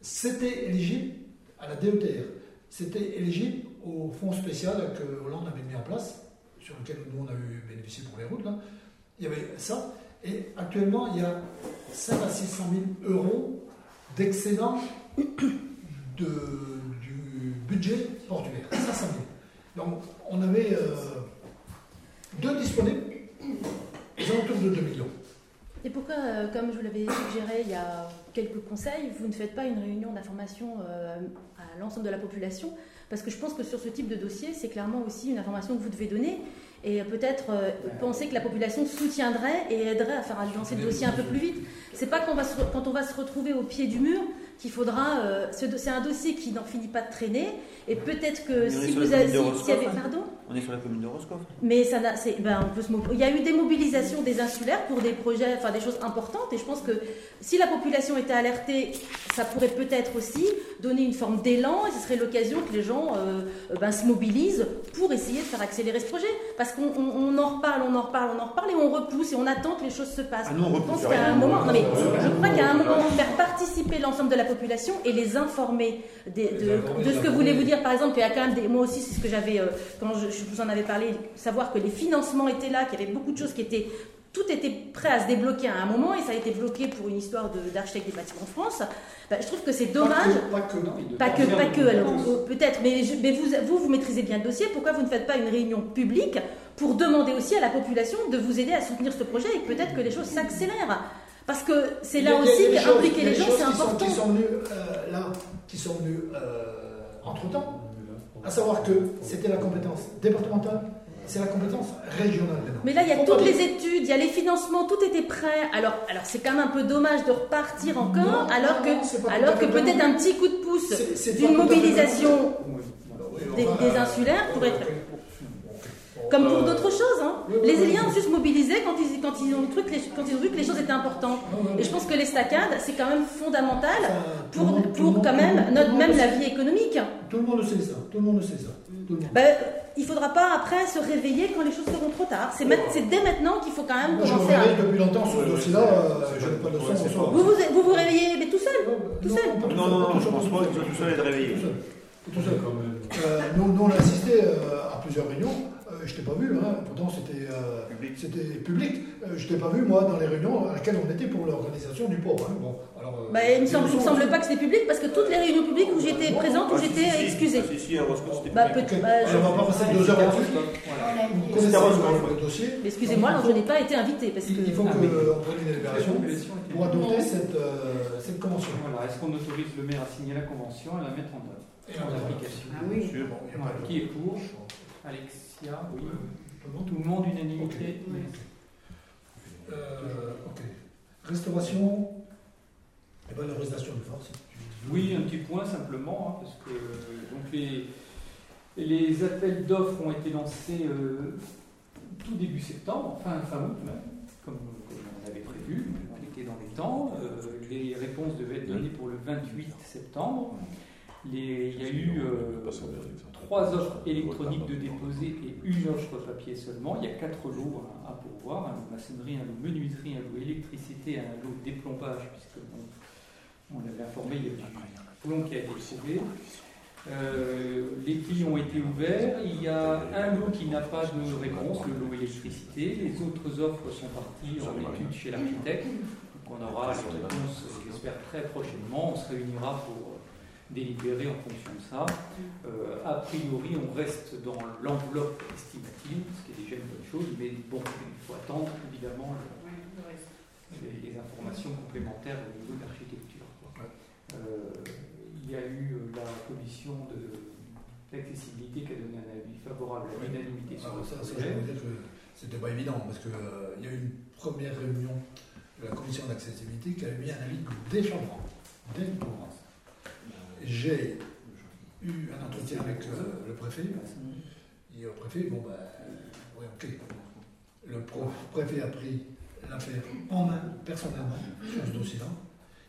c'était éligible à la DETR, c'était éligible au fonds spécial que Hollande avait mis en place, sur lequel nous on a eu bénéficié pour les routes. Là. Il y avait ça, et actuellement il y a 5 à 600 000 euros d'excédent de, du budget portuaire. 500 000. Donc on avait euh, deux disponibles, aux alentours de 2 millions. Et pourquoi, euh, comme je vous l'avais suggéré il y a quelques conseils, vous ne faites pas une réunion d'information euh, à l'ensemble de la population? Parce que je pense que sur ce type de dossier, c'est clairement aussi une information que vous devez donner. Et peut-être euh, penser que la population soutiendrait et aiderait à faire avancer le dossier un peu plus vite. C'est pas qu'on va se quand on va se retrouver au pied du mur qu'il faudra. euh, c'est un dossier qui n'en finit pas de traîner. Et peut-être que On si vous avez. si- avait- hein pardon? On est sur la commune de Roscoff. mais ça ben, on peut se mo- il y a eu des mobilisations des insulaires pour des projets, enfin des choses importantes, et je pense que si la population était alertée, ça pourrait peut-être aussi donner une forme d'élan, et ce serait l'occasion que les gens euh, ben, se mobilisent pour essayer de faire accélérer ce projet. Parce qu'on on- on en reparle, on en reparle, on en reparle, et on repousse, et on attend que les choses se passent. Ah, on je pense qu'à un moment, non mais je crois qu'à un moment, faire participer l'ensemble de la population et les informer des- Les de, informer, de ce que voulez vous dire, par exemple, qu'il y a quand même des. Moi aussi, c'est ce que j'avais, euh, quand je, je vous en avais parlé, savoir que les financements étaient là, qu'il y avait beaucoup de choses qui étaient. Tout était prêt à se débloquer à un moment et ça a été bloqué pour une histoire de- d'architecte des bâtiments de France. Ben, je trouve que c'est dommage. Pas que, pas que. Non, de Pas que, pas que, alors euh, peut-être, mais, je- mais vous, vous, vous maîtrisez bien le dossier, pourquoi vous ne faites pas une réunion publique pour demander aussi à la population de vous aider à soutenir ce projet et peut-être que les choses s'accélèrent? Parce que c'est là aussi qu'impliquer les gens, c'est important. Qui sont venues euh, là, qui sont venues entre temps, à savoir que c'était la compétence départementale, c'est la compétence régionale. maintenant. Mais là, il y a toutes les études, il y a les financements, tout était prêt. Alors, alors c'est quand même un peu dommage de repartir encore, Non, alors non, que, alors que peut-être un petit coup de pouce d'une mobilisation Oui, des, des euh, insulaires pourrait être. Comme pour euh, d'autres choses. Hein. les. Éliens ont su se mobiliser quand ils, quand, ils ont cru que les, quand ils ont vu que les choses étaient importantes. Et je pense que les staccades, c'est quand même fondamental enfin, tout le pour, monde- quand même monde- notre, même la sait. vie économique. Tout le monde le sait ça. Tout le monde le sait ça. Tout le monde. Ben, il faudra pas après se réveiller quand les choses seront trop tard. C'est dès maintenant qu'il faut quand même Moi, je me commencer à. réveille depuis longtemps sur ce dossier-là. Je n'ai pas de bonsoir. Vous vous, vous vous réveillez mais tout seul. Tout Non, seul. Non, seul, non, non, je pense pas qu'il soit tout seul et de réveiller. Tout seul. Tout seul. quand même. Euh, nous, nous, on a assisté euh, à plusieurs réunions. Je t'ai pas vu, hein. pourtant c'était euh, Public. c'était public. Euh, je t'ai pas vu, moi, dans les réunions à laquelle on était pour l'organisation du port. hein. Bon, alors, euh, Bah, il c'est semble, semble pas que c'était public parce que toutes les réunions publiques où j'étais présente, où Ah, j'étais excusée. Ah, Si, si, à c'était Bah, public. peut- Ok. bah, je- on va pas passer deux heures là-dessus. Voilà. Vous connaissez le dossier. Excusez-moi, alors je n'ai pas été parce que. Il faut Ah, qu'on oui. prenne une délibération pour adopter cette, euh, cette convention. Voilà, est-ce qu'on autorise le maire à signer la convention et à la mettre en œuvre Et en application Ah oui. Bon, Qui est pour Oui. Tout le monde Tout le monde, unanimité Ok. Euh, ok. Restauration et valorisation de force. Oui, un petit point simplement, hein, parce que donc les, les appels d'offres ont été lancés euh, tout début septembre, fin, fin août même, comme, comme on avait prévu, on était dans les temps. Euh, les réponses devaient être données pour le 28 septembre. Les- il y a eu euh, trois offres électroniques de déposer et une offre papier seulement. Il y a quatre lots à, pourvoir, un lot maçonnerie, un lot menuiserie, un lot électricité, un lot déplombage, puisque on, on l'avait informé, il y a du plomb qui a été trouvé. Euh, les plis ont été ouverts. Il y a un lot qui n'a pas de réponse, le lot électricité. Les autres offres sont parties en étude chez l'architecte. On aura les réponses, j'espère, très prochainement. On se réunira pour délibérer en fonction de ça. Euh, a priori, on reste dans l'enveloppe estimative, ce qui est déjà une bonne chose, mais bon, il faut attendre évidemment le- les, les informations complémentaires au niveau de l'architecture. Euh, il y a eu euh, la commission de l'accessibilité qui a donné un avis favorable à l'unanimité sur Alors le que c'était pas évident parce qu'il y a eu une première réunion de la commission d'accessibilité qui avait mis un avis défavorable. Défavorable. J'ai eu un entretien avec le préfet dit au préfet, bon ben, oui, ok. Le préfet a pris l'affaire en main personnellement sur ce dossier-là.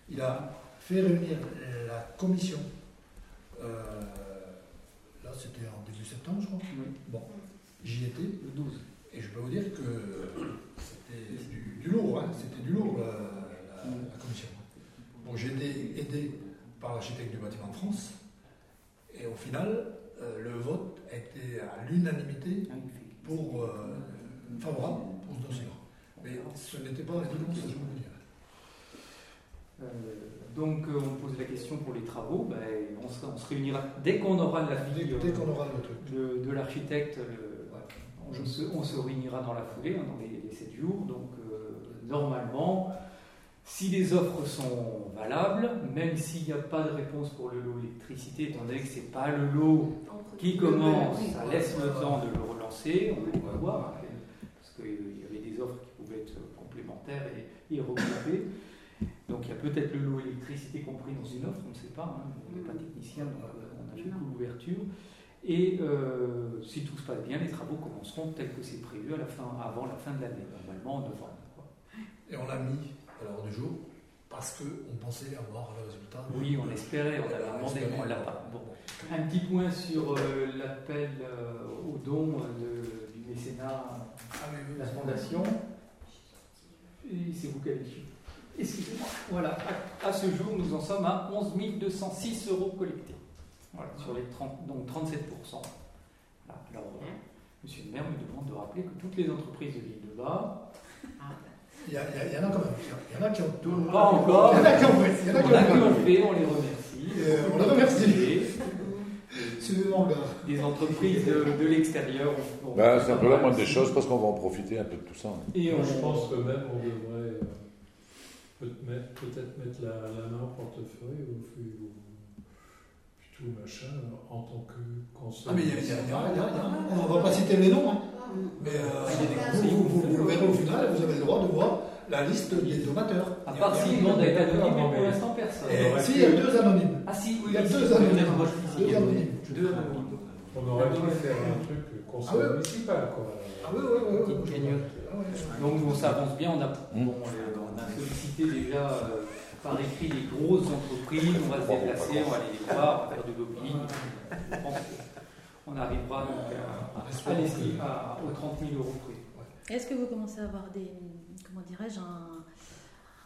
Il a fait réunir la commission. euh, là, c'était en début septembre, je crois. Oui. Bon, j'y étais. Le 12. Et je peux vous dire que c'était du, du lourd, hein, c'était du lourd la, la- la commission. Bon, j'ai été aidé par l'architecte du bâtiment de France, et au final, euh, le vote a été à l'unanimité pour euh, favorable pour ce dossier-là. Mais ce n'était pas dimanche, ça je vous le dis. Euh, donc euh, on pose la question pour les travaux. Ben, on, se, on se réunira dès qu'on aura l'avis Dès, dès qu'on aura le truc. de, de l'architecte. euh, on, se, on se réunira dans la foulée, hein, dans les, les 7 jours. Donc normalement, si les offres sont valables, même s'il n'y a pas de réponse pour le lot électricité, étant donné que ce n'est pas le lot qui commence, ça laisse le temps de le relancer, on va voir, hein, parce qu'il y avait des offres qui pouvaient être complémentaires et, et regroupées. Donc il y a peut-être le lot électricité compris dans une offre, on ne sait pas, hein, on n'est pas technicien, donc euh, on a fait que l'ouverture. Et euh, si tout se passe bien, les travaux commenceront tel que c'est prévu à la fin, avant la fin de l'année, normalement en novembre. quoi. Et on l'a mis à l'heure du jour parce qu'on pensait avoir le résultat. Oui, on espérait, on avait demandé, on l'a pas. Bon. Un petit point sur euh, l'appel euh, aux dons euh, de- du mécénat Ah de la Fondation. C'est vous qui avez su. Excusez-moi. Voilà, à, à ce jour, nous en sommes à 11 206 euros collectés. Voilà, sur les 30, donc 37 Voilà, Alors, euh, monsieur le maire me demande de rappeler que toutes les entreprises de l'île de Bas, Il y, a- il y a- il y en a quand même. Il y en a qui ont. pas encore, Il y en a qui ont fait. Il y en a qui on a ont qui fait. ont fait, on les remercie. Euh, on les remercie. Des entreprises de, de l'extérieur. Ben, c'est un peu la moindre des choses parce qu'on va en profiter un peu de tout ça. hein. Et on, je pense que même on devrait euh, peut- peut-être mettre la, la main au portefeuille ou, machin en tant que conseil. Ah, mais il y a- y a- il y a- y on ne va pas citer les noms, hein. mais euh, vous, vous, vous- vous le verrez au final, vous avez le droit de voir la liste des donateurs. À part si le monde est anonyme, mais pour l'instant personne. Et si, il y a deux anonymes. Ah si, oui, Il y a deux anonymes. peut-être moi, je suis Deux ici. anonymes. Deux anonymes. On aurait dû faire un truc conseil Ah municipal, quoi. Ah oui, oui, oui. Donc on s'avance bien, on a, Mm. bon, euh, on a sollicité déjà euh, par écrit les grosses entreprises, on va se déplacer, on va aller les voir, on va faire du lobbying. Je pense qu'on arrivera donc à, à, à aux 30 000 euros près. Est-ce que vous commencez à avoir des, comment dirais-je, un,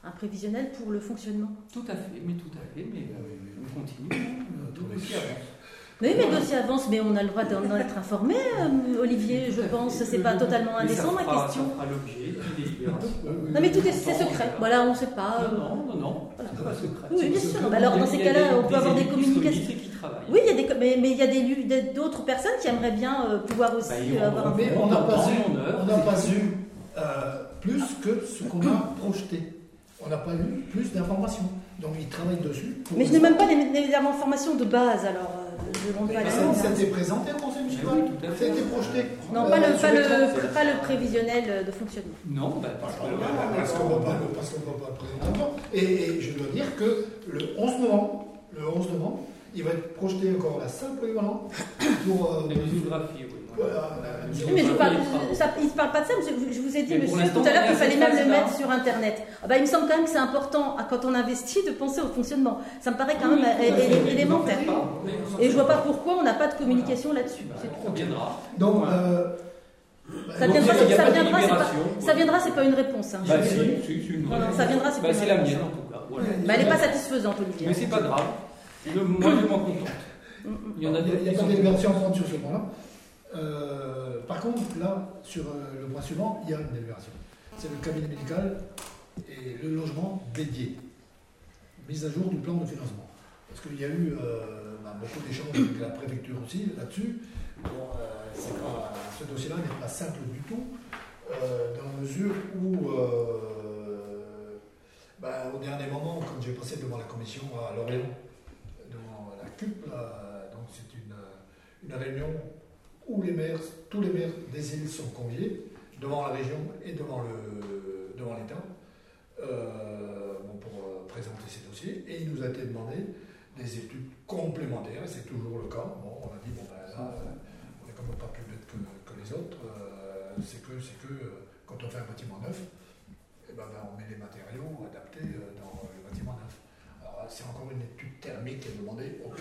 un prévisionnel pour le fonctionnement? Tout à fait, mais tout à fait, mais euh, on continue, hein, tout aussi avance. Oui, mais le dossier avance, mais on a le droit d'en être informé, euh, Olivier, je pense. C'est pas totalement indécent, ma question. L'objet. Non, mais tout est c'est secret. Voilà, on ne sait pas. euh, Non, non, non, non, Voilà. c'est pas secret. Oui, bien sûr. Bah alors, dans ces cas-là, on peut avoir des communications. qui travaillent. Oui, il y a des, co- mais, mais il y a des lu- des- d'autres personnes qui aimeraient bien euh, pouvoir aussi Bah, ils euh, avoir un Mais on n'a pas eu, on n'a pas eu euh, plus que ce qu'on a projeté. On n'a pas eu plus d'informations. Donc ils travaillent dessus. pour Mais je n'ai même pas les, les informations de base, alors ça, a été présenté au conseil municipal. Ça a été projeté. Non, Euh, pas le, sur pas, le, pas le prévisionnel de fonctionnement. Non, bah, parce que Parce qu'on ne va pas le présenter encore. Et, et je dois dire que le 11 novembre, le 11 novembre, il va être projeté encore la salle polyvalente pour. euh, la muséographie, oui. Oui, mais je vous parle, ça, il ne parle pas de ça, monsieur. Je vous ai dit, Mais monsieur, tout à l'heure qu'il fallait même le mettre sur Internet. Ah bah, il me semble quand même que c'est important, quand on investit, de penser au fonctionnement. Ça me paraît quand même Oui, fait, é- mais élémentaire. Mais Et je faites vois pas pourquoi on n'a pas de communication là-dessus. Bah, C'est. On viendra. Donc, euh, Ça viendra, il ça viendra, c'est pas, délibération. ça viendra, c'est pas une réponse. hein, je Bah, si, une Non, ça viendra, c'est Bah, pas une la mienne en tout cas. Voilà. Bah, elle n'est pas satisfaisante, Olivier. Mais c'est pas grave. Le moins du moins contente. Mm, mm. Il y en a il a, il y a qui pas à prendre sur ce point-là. Euh, par contre, là, sur euh, le point suivant, il y a une délibération. C'est le cabinet médical et le logement dédié. Mise à jour du plan de financement. Parce qu'il y a eu euh, bah, beaucoup d'échanges avec la préfecture aussi là-dessus. Ce dossier-là n'est pas simple du tout, dans la mesure où, bah, au dernier moment, quand j'ai passé devant la commission à Lorient, devant la CUP, donc c'est une réunion où les maires, tous les maires des îles sont conviés, devant la région et devant le- devant l'État, euh, bon, pour euh, présenter ces dossiers. Et il nous a été demandé des études complémentaires, et c'est toujours le cas. Bon, on a dit, bon, ben là, euh, on n'est comme pas plus bête que, que les autres, euh, c'est que, c'est que quand on fait un bâtiment neuf, eh ben, ben, on met les matériaux adaptés dans le bâtiment neuf. Alors, c'est encore une étude thermique qui est demandée. Ok,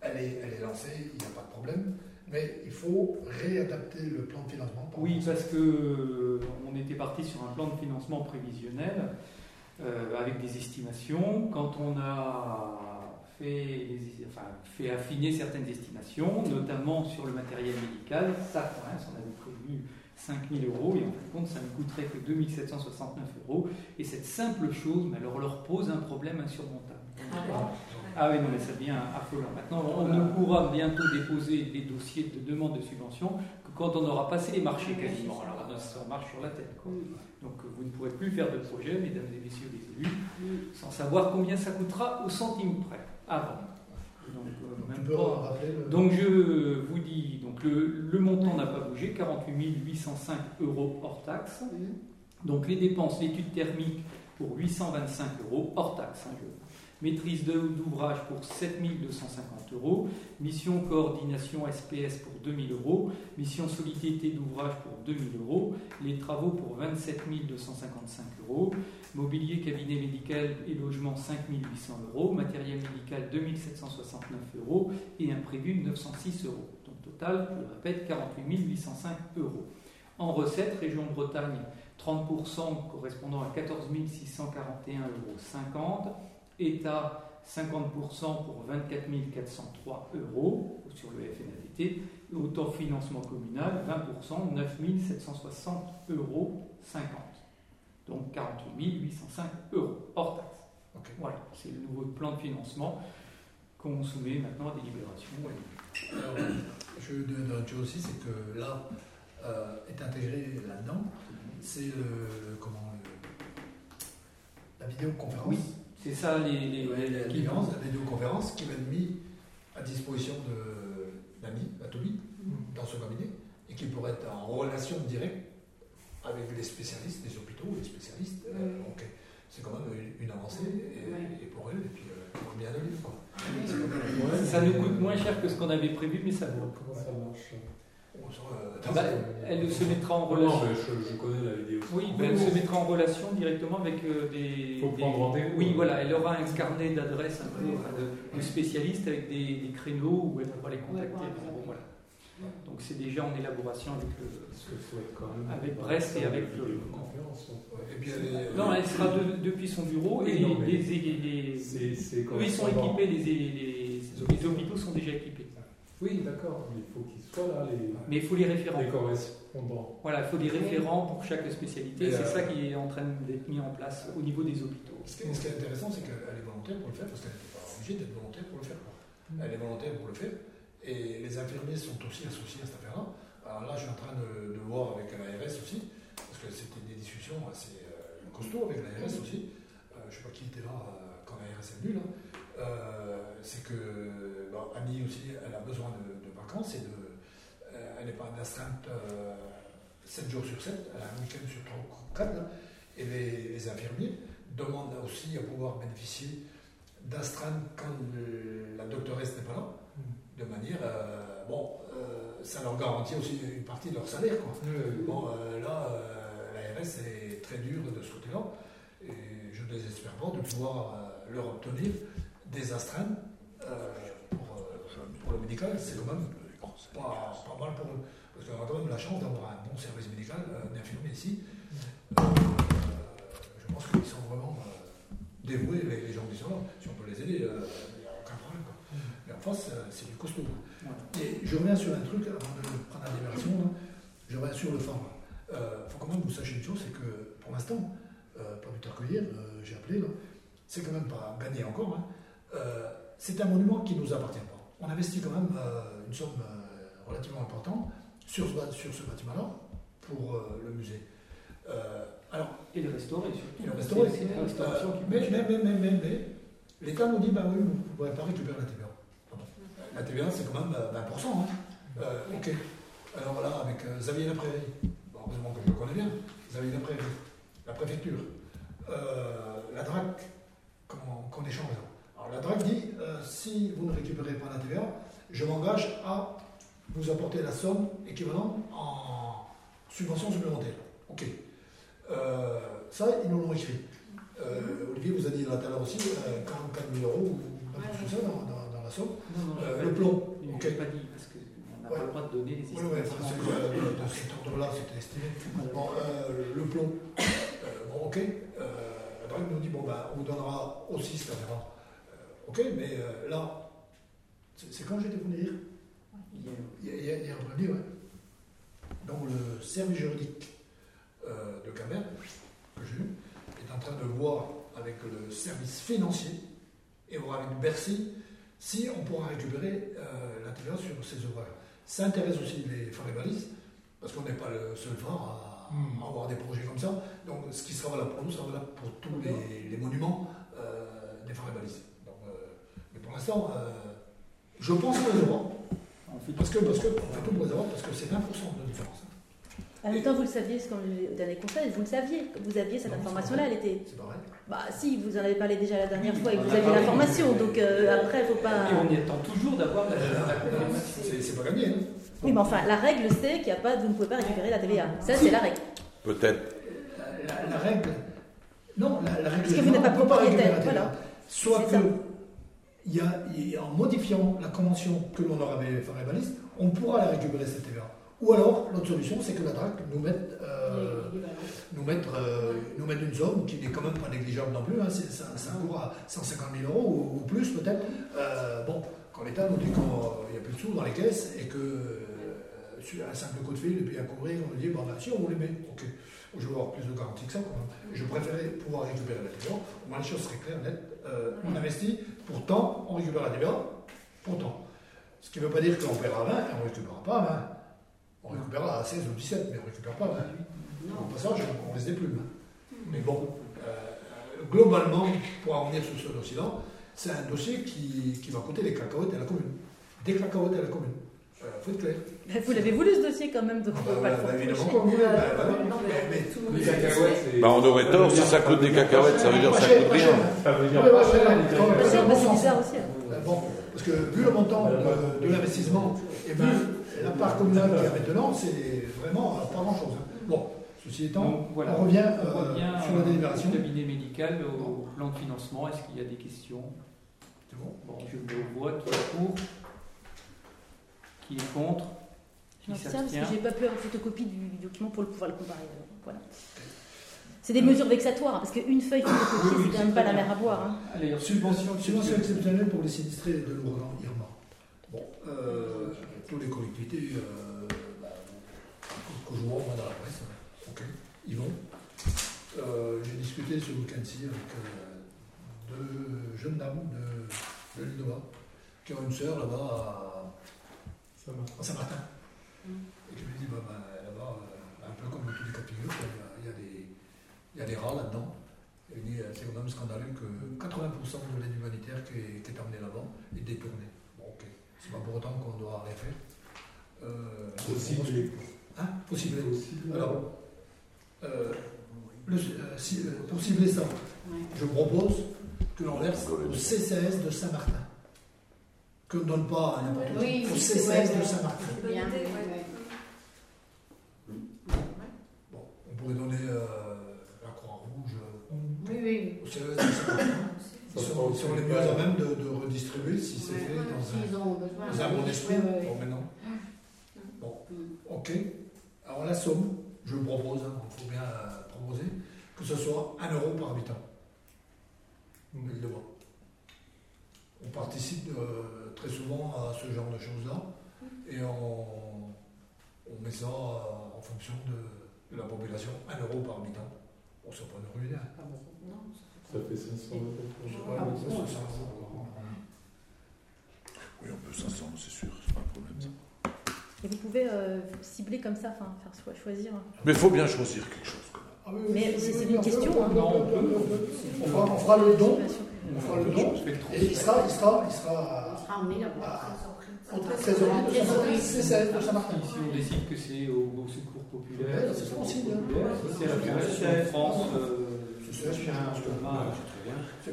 elle est, elle est lancée, il n'y a pas de problème. Mais il faut réadapter le plan de financement. par Oui, parce que euh, on était parti sur un plan de financement prévisionnel euh, avec des estimations. Quand on a fait, enfin, fait affiner certaines estimations, notamment sur le matériel médical, ça coince. On avait prévu 5000 euros et en fin de compte, ça ne coûterait que 2769 euros. Et cette simple chose, mais alors, leur pose un problème insurmontable. Ah oui, non, mais ça devient affolant. Maintenant, on ne pourra bientôt déposer des dossiers de demande de subvention que quand on aura passé les marchés quasiment. Alors, se marche sur la tête. quoi. Donc, vous ne pourrez plus faire de projet, mesdames et messieurs les élus, sans savoir combien ça coûtera au centime près, avant. Donc, euh, même pas- le. donc je vous dis, donc le, le montant n'a pas bougé, 48 805 euros hors taxe. Donc les dépenses, l'étude thermique pour 825 euros hors taxe. hein, je- Maîtrise d'ouvrage pour 7 250 euros. Mission coordination SPS pour 2000 euros. Mission solidité d'ouvrage pour 2000 euros. Les travaux pour 27 255 euros. Mobilier, cabinet médical et logement 5 800 euros. Matériel médical 2769 euros et un prévu de 906 euros. Donc total, je le répète, 48 805 euros. En recettes, région Bretagne, 30% correspondant à 14 641,50 euros. État, 50% pour 24 403 euros sur le FNADT. Autofinancement communal, 20%, 9 760 euros 50. Donc 48 805 euros hors taxe. Voilà, c'est le nouveau plan de financement qu'on soumet maintenant à délibération. Alors, je veux dire autre chose aussi, c'est que là, euh, est intégré là-dedans, c'est le, comment, le- la vidéoconférence. Oui, c'est ça les, les, Ouais, la qui- va être mise à disposition de d'Ami, à Toby, dans ce cabinet, et qui pourrait être en relation directe avec les spécialistes, les hôpitaux, les spécialistes. Euh, donc, c'est quand même une, avancée, et, Ouais. et pour elle, et puis euh, pour le bien de Ouais, Ça nous coûte moins cher que ce qu'on avait prévu, mais ça vaut. Comment ça marche se- euh, Bah, elle se mettra en Non, relation. mais je, je connais la vidéo. Oui, elle se mettra en relation directement avec euh, des. Faut des- prendre rendez-vous. Oui, voilà, elle aura un carnet d'adresses un peu enfin, de, de spécialistes avec des, des créneaux où elle pourra les contacter. Ouais, Enfin, bon, voilà. Donc c'est déjà en élaboration avec le. Parce qu'il faut être quand même. Avec Brest et avec le- conférence. Et puis elle est- Non, elle sera de- depuis son bureau et non, les, ils sont équipés, les, les, les hôpitaux sont déjà équipés. Oui, d'accord, mais il faut qu'ils soient là, les, Mais il faut les référents. les correspondants. Voilà, il faut des référents pour chaque spécialité. Et, C'est euh, ça qui est en train d'être mis en place au niveau des hôpitaux. Ce qui est, ce qui est intéressant, c'est qu'elle est volontaire pour le faire, parce qu'elle n'était pas obligée d'être volontaire pour le faire. quoi. Elle est volontaire pour le faire, et les infirmiers sont aussi associés à cette affaire-là. Alors là, je suis en train de, de voir avec l'ARS aussi, parce que c'était des discussions assez euh, costauds avec l'ARS aussi. Euh, je ne sais pas qui était là euh, quand l'ARS est venu, là. Euh, c'est que bon, Annie aussi, elle a besoin de, de vacances et de. euh, elle n'est pas d'astreinte 7 jours sur 7, elle a un week-end sur 3 ou 4, là. Et les, les infirmiers demandent aussi à pouvoir bénéficier d'astreinte quand le- la doctoresse n'est pas là, de manière. euh, bon, euh, ça leur garantit aussi une partie de leur salaire, quoi. Bon, euh, là, euh, l'ARS est très dure de ce côté-là, et je ne désespère pas de pouvoir euh, leur obtenir des astreintes euh, pour, euh, pour le médical. C'est quand même pas, pas mal pour eux. Parce qu'on a quand même la chance d'avoir un bon service médical, d'infirmiers ici. Euh, je pense qu'ils sont vraiment dévoués, les, les gens qui sont là. Si on peut les aider, il n'y a aucun problème. quoi. Mais en face, c'est du costaud. Et je reviens sur un truc, avant de prendre la libération, là, je reviens sur le pharma. Il faut quand même que vous sachiez une chose, c'est que pour l'instant, euh, pas plus tard que hier, euh, j'ai appelé, là, c'est quand même pas gagné encore. hein. Euh, c'est un monument qui ne nous appartient pas. On investit quand même euh, une somme euh, relativement importante sur ce, ba- sur ce bâtiment-là pour le musée. Alors, Et le restaurer surtout. Et le restaurer. C'est la restauration qui mais, mais, mais, mais, mais, mais, l'État nous dit, bah oui, vous ne pourrez pas récupérer la TVA. Pardon. La TVA, c'est quand même euh, 20%. Hein. Ok. Alors là, avec Xavier Laprairie, bon, heureusement que je le connais bien, Xavier Laprairie, la préfecture, la DRAC, qu'on qu'on échange là. Alors la DRAC dit, euh, si vous ne récupérez pas la TVA, je m'engage à vous apportez la somme équivalente en subvention supplémentaire. Ok. Euh, ça, ils nous l'ont écrit. Euh, Olivier vous a dit tout à l'heure aussi euh, 44 000 euros ou chose comme ça dans, dans- dans la somme. Non, non, Euh, le plomb, Je ok. n'ai pas dit parce qu'on n'a Ouais. pas le droit de donner les Oui, oui, estimations. parce que euh, de cet ordre-là, c'était estimé. Bon, euh, le plomb, euh, bon, ok. Euh, la banque nous dit, bon, ben, on vous donnera aussi cet argent. Ok, mais euh, là, c'est quand j'étais venu dire Il y a- Il y a, il y a- il y a un lundi, ouais. Donc le service juridique euh, de Camer, que j'ai eu, est en train de voir avec le service financier et voir avec Bercy si on pourra récupérer euh, la TVA sur ces ouvrages. Ça intéresse aussi les phares et balises, parce qu'on n'est pas le seul phare à, Hmm. à avoir des projets comme ça. Donc ce qui sera valable pour nous sera valable pour tous les, les monuments euh, des phares et balises. Donc, euh, mais pour l'instant, euh, je pense qu'on les fait Parce que, parce que, on fait tout pour les avoir, parce que c'est 20% de différence. En même temps, vous le saviez, c'est comme le dernier conseil, vous le saviez. Vous aviez cette information-là, elle était. C'est pareil. Bah, si, vous en avez parlé déjà la dernière Oui, fois et on vous aviez l'information. Donc euh, après, il faut pas. Et on y attend toujours d'avoir la, Euh, confirmation. C'est pas gagné. Hein. Oui, mais enfin, la règle, c'est qu'il y a pas, vous ne pouvez pas récupérer la TVA. Ça, c'est la règle. Peut-être. La, la- la règle. Non, la, la règle. Parce que vous n'êtes pas propriétaire, la TVA. voilà. Soit que, y y a- en modifiant la convention que l'on aura avec Balise, on pourra la récupérer cette TVA. Ou alors, l'autre solution, c'est que la DRAC nous mette, euh, nous mette, euh, nous mette une somme qui n'est quand même pas négligeable non plus. hein, c'est- ça, ça court à 150 000 euros ou, plus peut-être. Euh, bon, quand l'État nous dit qu'il n'y a plus de sous dans les caisses et que euh, un simple coup de fil et puis à couvrir, on nous dit, bon, bah, si on vous les met, ok. Je veux avoir plus de garantie que ça. quand même. Je préférais pouvoir récupérer la TVA. Au moins, les choses seraient claires, nettes. Euh, on investit, pourtant, on récupère la TVA, pourtant. Ce qui ne veut pas dire qu'on paiera 20 et on ne récupérera pas 20. On récupérera à 16 ou 17, mais on ne récupère pas 20. Au passage, on laisse des plumes. Mais bon, euh, globalement, pour en revenir sur ce dossier-là, c'est un dossier qui, qui va coûter des cacahuètes à la commune. Des cacahuètes à la commune. Il faut être clair. Vous l'avez voulu ce dossier quand même, donc vous ne bah, pas bah, le faire. Bah, le on aurait tort si ça coûte des cacahuètes, ça veut dire que ça coûte rien. C'est bizarre aussi. Bon, parce que vu le montant de, l'investissement et vu la part communale qu'il y a maintenant, c'est vraiment euh, pas grand-chose. hein. Bon, ceci étant, Donc, voilà. on revient, On euh, revient sur la euh, délibération. au cabinet médical, au plan de financement. Est-ce qu'il y a des questions C'est bon Bon, je vote. Qui est pour Qui est contre Je Qui m'abstiens parce que j'ai pas pu avoir photocopie du document pour le pouvoir le comparer. alors, Voilà. C'est des mesures vexatoires, hein, parce qu'une feuille photocopie, Oui, oui, c'est quand même pas la mer à boire. hein. Allez, Subvention, subvention subvention exceptionnelle pour les sinistrés de l'ouragan Irma. Bon, euh, toutes les collectivités euh, bah, que je vois moi dans la presse, ok, ils vont. Euh, J'ai discuté ce week-end-ci avec euh, deux jeunes dames de, de l'île de qui ont une sœur là-bas à Saint-Martin. Et qui me dit, bah, bah, là-bas, euh, un peu comme dans tous les cas de figure, il y a- il y, a des- il y a des rats là-dedans. Et il dit, euh, c'est quand même scandaleux que 80% de l'aide humanitaire qui est, qui est emmenée là-bas est détournée. Bon, ok. C'est pas pour autant qu'on doit rien faire. Euh, Faut cibler. Hein? Faut cibler. Faut cibler. Alors, euh, le- euh, si- euh, pour cibler ça, je propose que l'on verse au CCS de Saint-Martin. Que ne donne pas à n'importe qui. Oui, au oui, CCS ouais, de. Saint-Martin. Ouais, ouais. Bon, on pourrait donner euh, la Croix-Rouge Oui, oui. au CCS de Saint-Martin. Ils sont, ils sont les mieux à même de, de redistribuer si c'est Ouais, fait ouais, dans un, un bon esprit. Ouais, ouais, ouais. Bon, maintenant. Bon, Mm. ok. Alors la somme, je propose, il faut bien euh, proposer, que ce soit 1 euro par habitant. On participe euh, très souvent à ce genre de choses-là et on, on met ça euh, en fonction de, de la population, 1 euro par habitant. On ne pas nous ruiner. Ah bon, non, Ça fait 500 euros. Ah, ça, bon, c'est ça. Oui, on peut 500, c'est sûr, c'est pas un problème. ça. Et vous pouvez euh, cibler comme ça, enfin, faire choisir. Mais il faut bien choisir quelque chose. Ah oui, oui, Mais oui, c'est- une question, on hein. Non, on peut, fera, on fera le don on fera le don et il sera, il sera, il sera emmené là-bas. Saint-Martin. De Saint-Martin. Si on décide que c'est au, au secours populaire, c'est ça aussi, hein. populaire, si c'est à la France, euh, C'est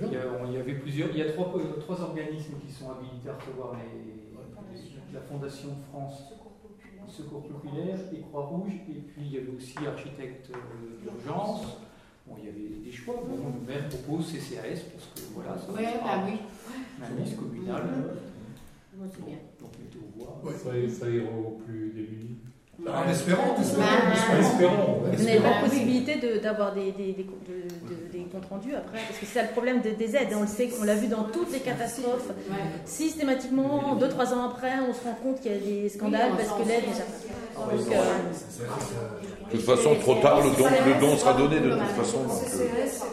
il bien. a, on- il y avait plusieurs, il y a trois, euh, trois organismes qui sont habilités à recevoir les, la Fondation France Secours populaire. Et Croix-Rouge, et puis il y avait aussi architecte euh, d'urgence. Bon, il y avait des choix. Bon, le maire propose CCAS parce que voilà, ça Ouais, sera bah oui. un liste communal. Moi, c'est Bon, bien. donc mettez aux voix. Ouais. Ça, ça ira aux plus démunis. En espérant, en espérant. Bah, Espérons. Vous n'avez pas Bah, possibilité de- d'avoir des, des, des, de- de- des comptes rendus après, parce que c'est ça le problème des, des aides. On le sait, on l'a vu dans toutes les catastrophes. Systématiquement, deux trois ans après, on se rend compte qu'il y a des scandales parce que l'aide déjà. Euh, De toute façon, trop tard, le don, le don sera donné de toute façon. Euh, c'est.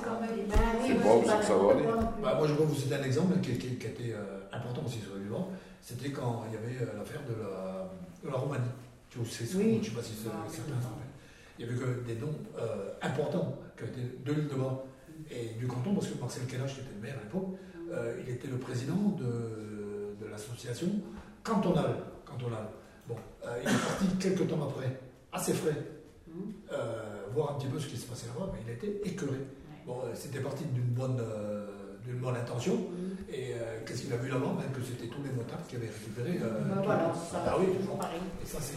Bah, moi, pas où ça va aller. Bah, moi, je peux vous citer un exemple qui, qui- qui a été euh, important aussi sur le vivant. C'était quand il y avait euh, l'affaire de la, de la Roumanie. Tu vois, c'est- Oui. Je ne sais pas si c'est- Ah, certains. Il y avait que des euh, importants qui étaient de l'île de Bas et du canton, parce que Marcel Kellache, qui était le maire à l'époque, euh, il était le président de, de l'association cantonale. cantonale. Bon, euh, il est parti quelques temps après, assez frais, euh, voir un petit peu ce qui se passait là-bas, mais il était écœuré. Bon, euh, c'était parti d'une bonne, euh, d'une bonne intention, et euh, qu'est-ce qu'il a vu là-bas? Ben, Que c'était tous les motards qui avaient récupéré. euh, Bah, tout. voilà, ça Ah va oui, toujours pareil. et ça, c'est.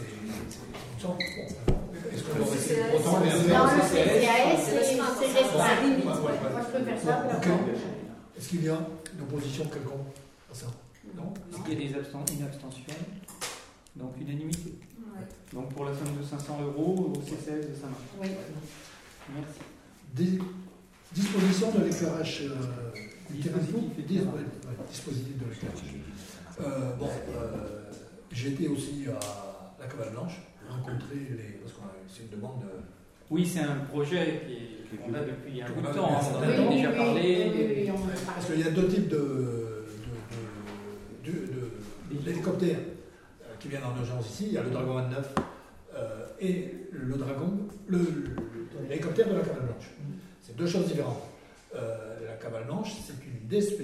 Est-ce aurait fait CCAS, autant mais c'est- Non, après, le c'est- CCAS, c'est c'est Ouais, l'espace. ouais, ouais, ouais. Moi, je peux faire ça. Est-ce qu'il y a une opposition quelconque à ça? Non? Est-ce qu'il y a des absten- une abstention? Donc unanimité? Ouais. Donc pour la somme de 500 euros au CCS de Saint-Martin. Oui. Merci. Dis- Disposition de l'éclairage Dispositif de l'éclairage. Euh, bon, euh, été aussi à la Cabane Blanche, rencontrer les. Parce que c'est une demande. euh, Oui, c'est un projet qu'on a depuis un bout de temps. On en a oui, déjà oui, parlé. oui, oui, oui, on en a Parce qu'il y a deux types de, de, de- de- de- d'hélicoptères qui viennent en urgence ici. Il y a le Dragon 29 euh, et le Dragon, le, le- l'hélicoptère de la Cavale Blanche. C'est deux choses différentes. Euh, la Cavale Blanche, c'est une DSP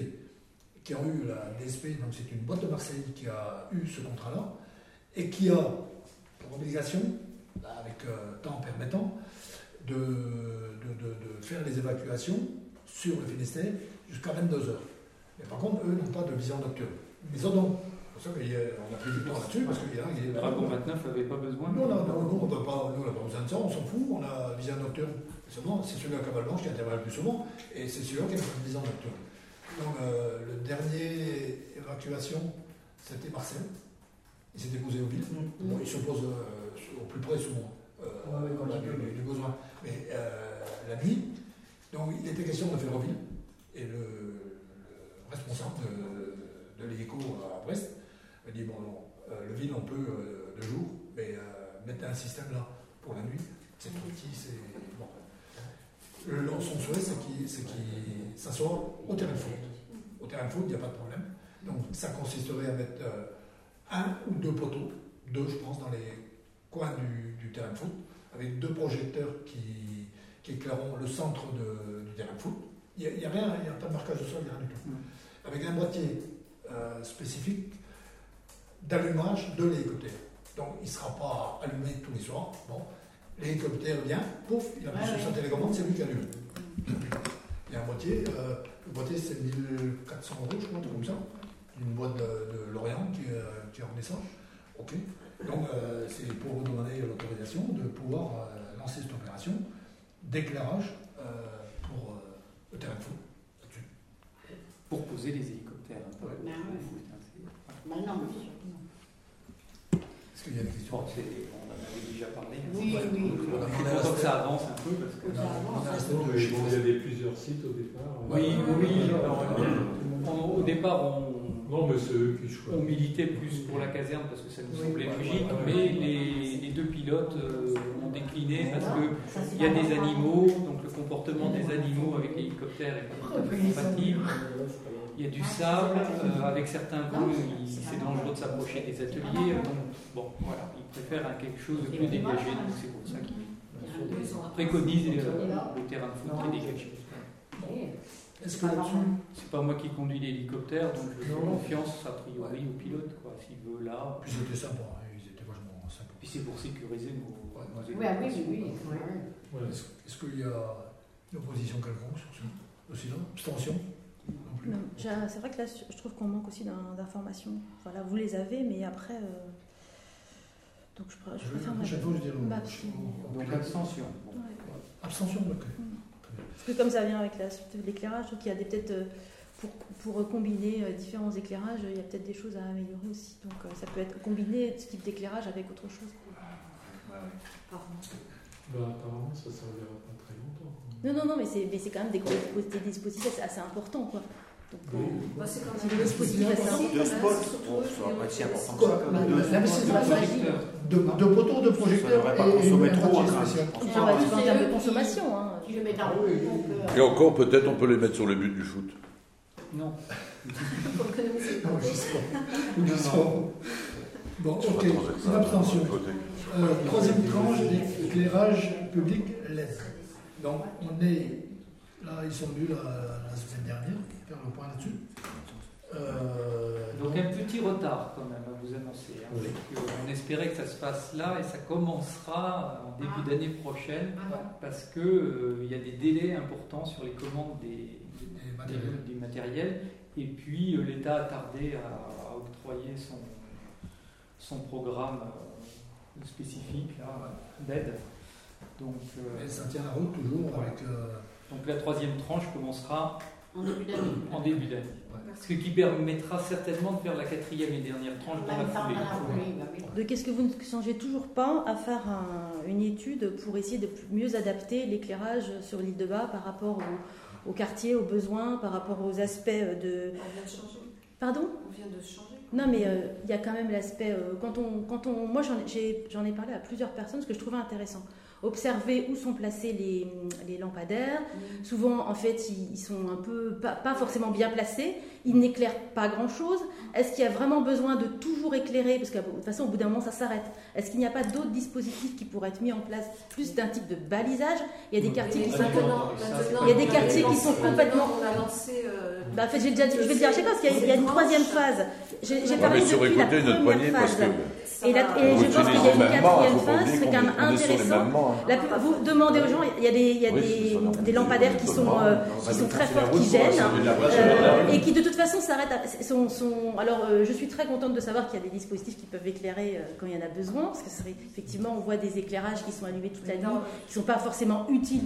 qui a eu la DSP, donc c'est une boîte de Marseille qui a eu ce contrat-là et qui a pour obligation, avec euh, temps permettant, de, de, de- faire les évacuations sur le Finistère jusqu'à 22 heures. Mais par contre, eux n'ont pas de vision nocturne. Ils en ont. C'est pour ça qu'on a pris du temps là-dessus, parce qu'il y a a- Le Dragon 29 n'avait pas besoin. Nous, on a- nous, nous, on n'a pas, nous, on n'a pas besoin de ça, on s'en fout, on a vision nocturne. Seulement, c'est celui à Cabal Blanche qui intervient le plus souvent, et c'est celui-là qui a une vision nocturne. Donc, euh, le dernier évacuation, c'était Marcel. Il s'était posé au ville. Bon, il se pose euh, au plus près souvent euh, Ouais, quand il peut. du, du besoin. Mais euh, la nuit, donc il était question de faire au ville. Et le, le responsable de, de l'hélico à Brest m'a dit bon, non, euh, le ville on peut euh, de jour, mais euh, mettre un système là pour la nuit, c'est tout petit, c'est bon. Le, son souhait, c'est qu'il qu'il s'assoit au terrain de foot. Au terrain de foot, il n'y a pas de problème. Donc ça consisterait à mettre euh, un ou deux poteaux, deux je pense, dans les coins du, du terrain de foot, avec deux projecteurs qui, qui éclaireront le centre de- du terrain de foot. Il n'y a, rien, il n'y a pas de marquage de sol, il n'y a rien du tout. Avec un boîtier euh, spécifique d'allumage de l'hélicoptère. Donc il ne sera pas allumé tous les soirs. Bon, l'hélicoptère vient, pouf, il appuie Ouais, sur sa télécommande, c'est lui qui allume. Il y a un boîtier, euh, le boîtier c'est 1400 euros, je crois, comme ça. Une boîte de, de Lorient qui, euh, qui est en. Ok. Donc euh, c'est pour vous demander l'autorisation de pouvoir euh, lancer cette opération d'éclairage euh, pour euh, le terrain de foot. là-dessus. Pour poser les hélicoptères. un peu. Ouais. C'est- Bah non, mais surtout non. Est-ce qu'il y a des questions Bon, c'est- on en avait déjà parlé. Oui, oui. On content que ça avance un peu parce que. Il y avait plusieurs sites au départ. Oui, oui, au départ, on, Non, mais c'est eux qui on choisissent. militait plus pour la caserne parce que ça nous semblait logique, ouais, ouais. mais les, les deux pilotes euh, ont décliné parce que Ça, c'est il y a des animaux, donc le comportement des animaux avec l'hélicoptère est pas compatible. Il y a du sable, euh, avec certains vols, il- c'est dangereux de s'approcher des ateliers. Donc, bon, voilà, ils préfèrent quelque chose de plus dégagé, donc c'est pour ça qu'ils préconisent euh, le terrain de foot qui est dégagé. Est-ce que là-dessus, C'est pas moi qui conduis l'hélicoptère, donc je fais confiance a priori au pilote, quoi, s'il veut là. puis c'était sympa, hein, ils étaient vachement sympas. Puis c'est pour sécuriser nos, Oui, ah oui, oui, oui. Est-ce qu'il y a une opposition quelconque sur ce dossier-là Abstention? Plus C'est vrai que là, je trouve qu'on manque aussi d'un- d'informations. Voilà, vous les avez, mais après. euh, Donc je, pr- je Je- préfère. je Bah, au- Donc abstention. Bon. Ouais. Abstention, ok. Parce que comme ça vient avec la suite de l'éclairage, je trouve qu'il y a des peut-être euh, pour, pour combiner euh, différents éclairages, il y a peut-être des choses à améliorer aussi. Donc ça peut être combiné ce type d'éclairage avec autre chose. Bah, apparemment, ça ne servira pas très longtemps. Non, non, non, mais c'est mais c'est quand même des, des dispositifs assez, assez importants, quoi. Euh, Bah, c'est quand même. Deux spots, ça va pas être si important que ça. La- pas Projecteur. De, poteaux, de Ça projecteurs devrait pas consommer un trop, hein. Ah bah, en termes de consommation. Hein. Le donc, euh, Et encore, peut-être, on peut les mettre sur les buts du foot. Non. Non. Justement. Bon, ok, une abstention. Euh, troisième tranche, éclairage public LED. Donc, on est. Là, ils sont venus la, la semaine dernière, point là-dessus. Euh, Donc un petit retard quand même à vous annoncer. hein, Oui. on espérait que ça se passe là et ça commencera en début d'année prochaine Ah parce que euh, il y a des délais importants sur les commandes des, Des matériels. des- du matériel et puis euh, l'État a tardé à, à octroyer son, son programme euh, spécifique là, d'aide. Donc, euh, Et ça tient la route toujours avec. euh, donc la troisième tranche commencera En début d'année. en début d'année. Ce qui permettra certainement de faire la quatrième et dernière tranche dans la foulée. bah. De qu'est-ce que vous ne changez toujours pas à faire un- une étude pour essayer de mieux adapter l'éclairage sur l'île de Bas par rapport au, au quartier, aux besoins, par rapport aux aspects de. On vient de changer. Pardon? On vient de changer. Non, mais euh, il y a quand même l'aspect. euh, quand on, quand on, moi, j'en ai- j'ai- j'en ai, parlé à plusieurs personnes, ce que je trouvais intéressant. Observer où sont placés les, les lampadaires. Souvent, en fait, ils, ils sont un peu pas, pas forcément bien placés. Ils n'éclairent pas grand-chose. Est-ce qu'il y a vraiment besoin de toujours éclairer? Parce que de toute façon, au bout d'un moment, ça s'arrête. Est-ce qu'il n'y a pas d'autres dispositifs qui pourraient être mis en place, plus d'un type de balisage? Il y a des quartiers qui sont. Il y a des quartiers qui sont complètement- On a lancé. euh, Bah, en fait, j'ai déjà dit- je vais dire fois, parce qu'il y a, il y a une troisième phase. J'ai Ouais, parlé mais sur depuis la écouter notre première poignée, parce phase. que Et, la- je pense qu'il y a une quatrième phase, c'est quand même intéressant. hein. La vous demandez aux gens, il y a des, il y a Oui, des, c'est ça. des lampadaires qui sont, euh, qui sont très forts, qui gênent, euh, et qui de toute façon s'arrêtent. à- Sont, sont- alors, euh, je suis très contente de savoir qu'il y a des dispositifs qui peuvent éclairer quand il y en a besoin, parce que effectivement, on voit des éclairages qui sont allumés toute la nuit, qui ne sont pas forcément utiles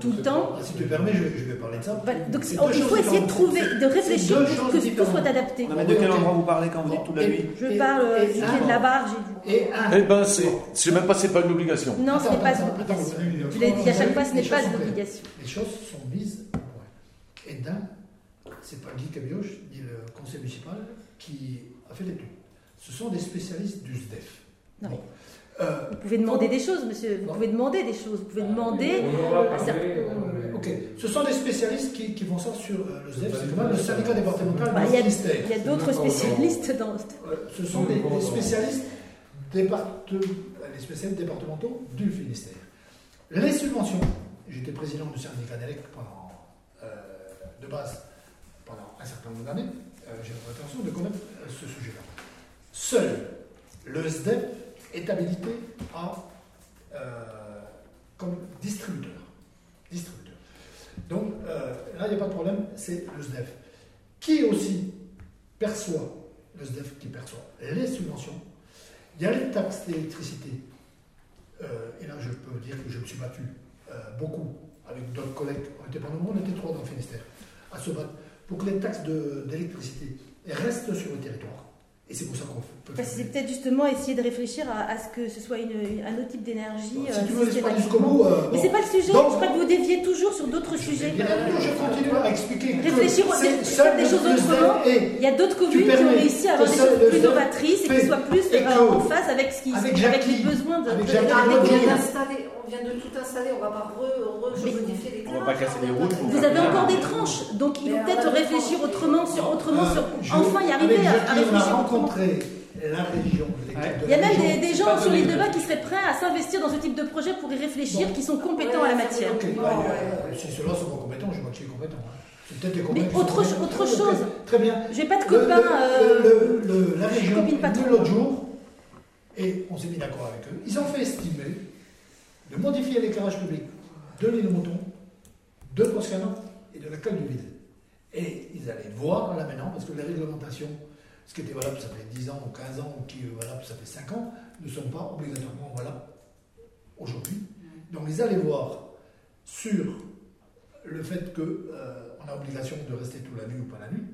tout le temps. Ah, Si tu permets, je, je vais parler de ça. Voilà, donc il faut essayer de trouver, de réfléchir pour que tout soit adapté. Non, mais de quel endroit vous parlez quand vous dites toute la Et- nuit Je parle euh, du quai ah, de la barre. Et un. Eh ben, c'est, c'est même pas, c'est pas une obligation. Non, ce n'est pas attends, une obligation. attends, Je l'ai dit à chaque fois, ce n'est pas une obligation. Les choses sont mises. Et d'un, c'est pas Guy Cabioche ni le conseil municipal qui a fait l'étude. Ce sont des spécialistes du SDEF. Non. Bon. Euh, Vous pouvez demander des choses, monsieur. Vous Bon. pouvez demander des choses. Vous pouvez demander On aura à parlé, certains. euh, ok. Ce sont des spécialistes qui, qui font ça sur euh, le SDEF, c'est quand même le syndicat départemental Bah, du a- ministère. Il y a d'autres spécialistes dans. Euh, ce sont des, des spécialistes, les spécialistes départementaux du Finistère. Les subventions, j'étais président du syndicat d'ELEC pendant, euh, de base pendant un certain nombre d'années, euh, j'ai l'intention de connaître euh, ce sujet-là. Seul le SDEP est habilité euh, comme distributeur. Donc euh, là, il n'y a pas de problème, c'est le SDEF. Qui aussi perçoit, le SDEF qui perçoit les subventions, il y a les taxes d'électricité. Euh, et là, je peux dire que je me suis battu beaucoup avec d'autres collègues. On était nombreux, on était trois dans le Finistère, à se battre pour que les taxes d'électricité restent sur le territoire. Et c'est pour ça qu'on peut Bah, c'est peut-être justement essayer de réfléchir à, à ce que ce soit une- une- un autre type d'énergie. Si euh, tu veux pas jusqu'au bout. euh, Mais bon. c'est pas le sujet. Donc- je crois que vous déviez toujours sur d'autres Je sujets. dire, je continue à expliquer. que Réfléchir faire des choses autrement. Il y a d'autres communes qui ont réussi à avoir des choses plus novatrices et qui soient plus euh, en face avec, ce qui, avec les besoins de, avec on vient de tout installer, on va pas re, re Mais- modifier les On va pas casser les routes, Vous avez encore des tranches, donc il faut peut-être a des réfléchir autrement sur, autrement Euh, sur, je- enfin y arriver à, réfléchir rencontré la région. Il y a même des, gens sur de Bas qui seraient prêts à s'investir dans ce type de projet pour y réfléchir, Bon. qui sont compétents Ouais, à la matière. Ok, Bon, ouais. euh, si ceux-là sont pas compétents, je vois qui est compétent. hein. C'est peut-être des Mais autre autre chose. Très bien. J'ai pas de le- euh, le- le- la je région, l'autre jour, et on s'est mis d'accord avec eux, ils ont fait estimer de modifier l'éclairage public de l'île Mouton, de Poscana et de la Cale du Vide. Et ils allaient voir là maintenant, parce que les réglementations, ce qui était valable ça fait 10 ans ou 15 ans, ou qui est valable ça fait 5 ans, ne sont pas obligatoirement valables aujourd'hui. Donc ils allaient voir sur le fait qu'on a obligation de rester toute la nuit ou pas la nuit.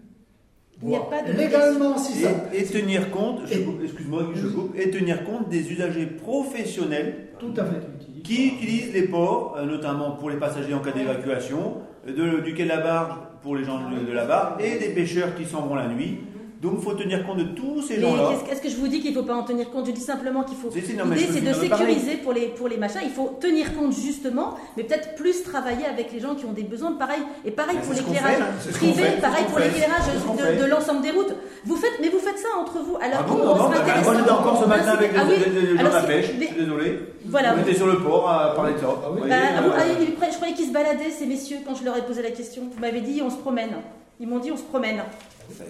Il n'y a voir pas de légalement si ça. Et, et tenir compte, je Et- coupe, excuse-moi, je coupe, et tenir compte des usagers professionnels Tout à fait. Qui utilisent les ports, euh, notamment pour les passagers en cas d'évacuation, de- du quai de la barge pour les gens de, de la barge, et des pêcheurs qui s'en vont la nuit. Donc il faut tenir compte de tous ces Mais gens-là. qu'est-ce- est-ce que je vous dis qu'il ne faut pas en tenir compte? Je dis simplement qu'il faut. L'idée, c'est de sécuriser pour les, pour les machins. Il faut tenir compte justement, mais peut-être plus travailler avec les gens qui ont des besoins. Pareil, et pareil pour l'éclairage qu'on privé, pareil pour l'éclairage de, l'ensemble des routes. Vous faites, mais vous faites ça entre vous. Alors, Ah bah, moi j'étais encore ce matin avec les, Ah oui, les- gens de la pêche, je suis désolé. Voilà. On était sur le port à parler de ça. Ah Bah, ah, euh, ah, je croyais qu'ils se baladaient, ces messieurs, quand je leur ai posé la question. Vous m'avez dit, on se promène. Ils m'ont dit, on se promène.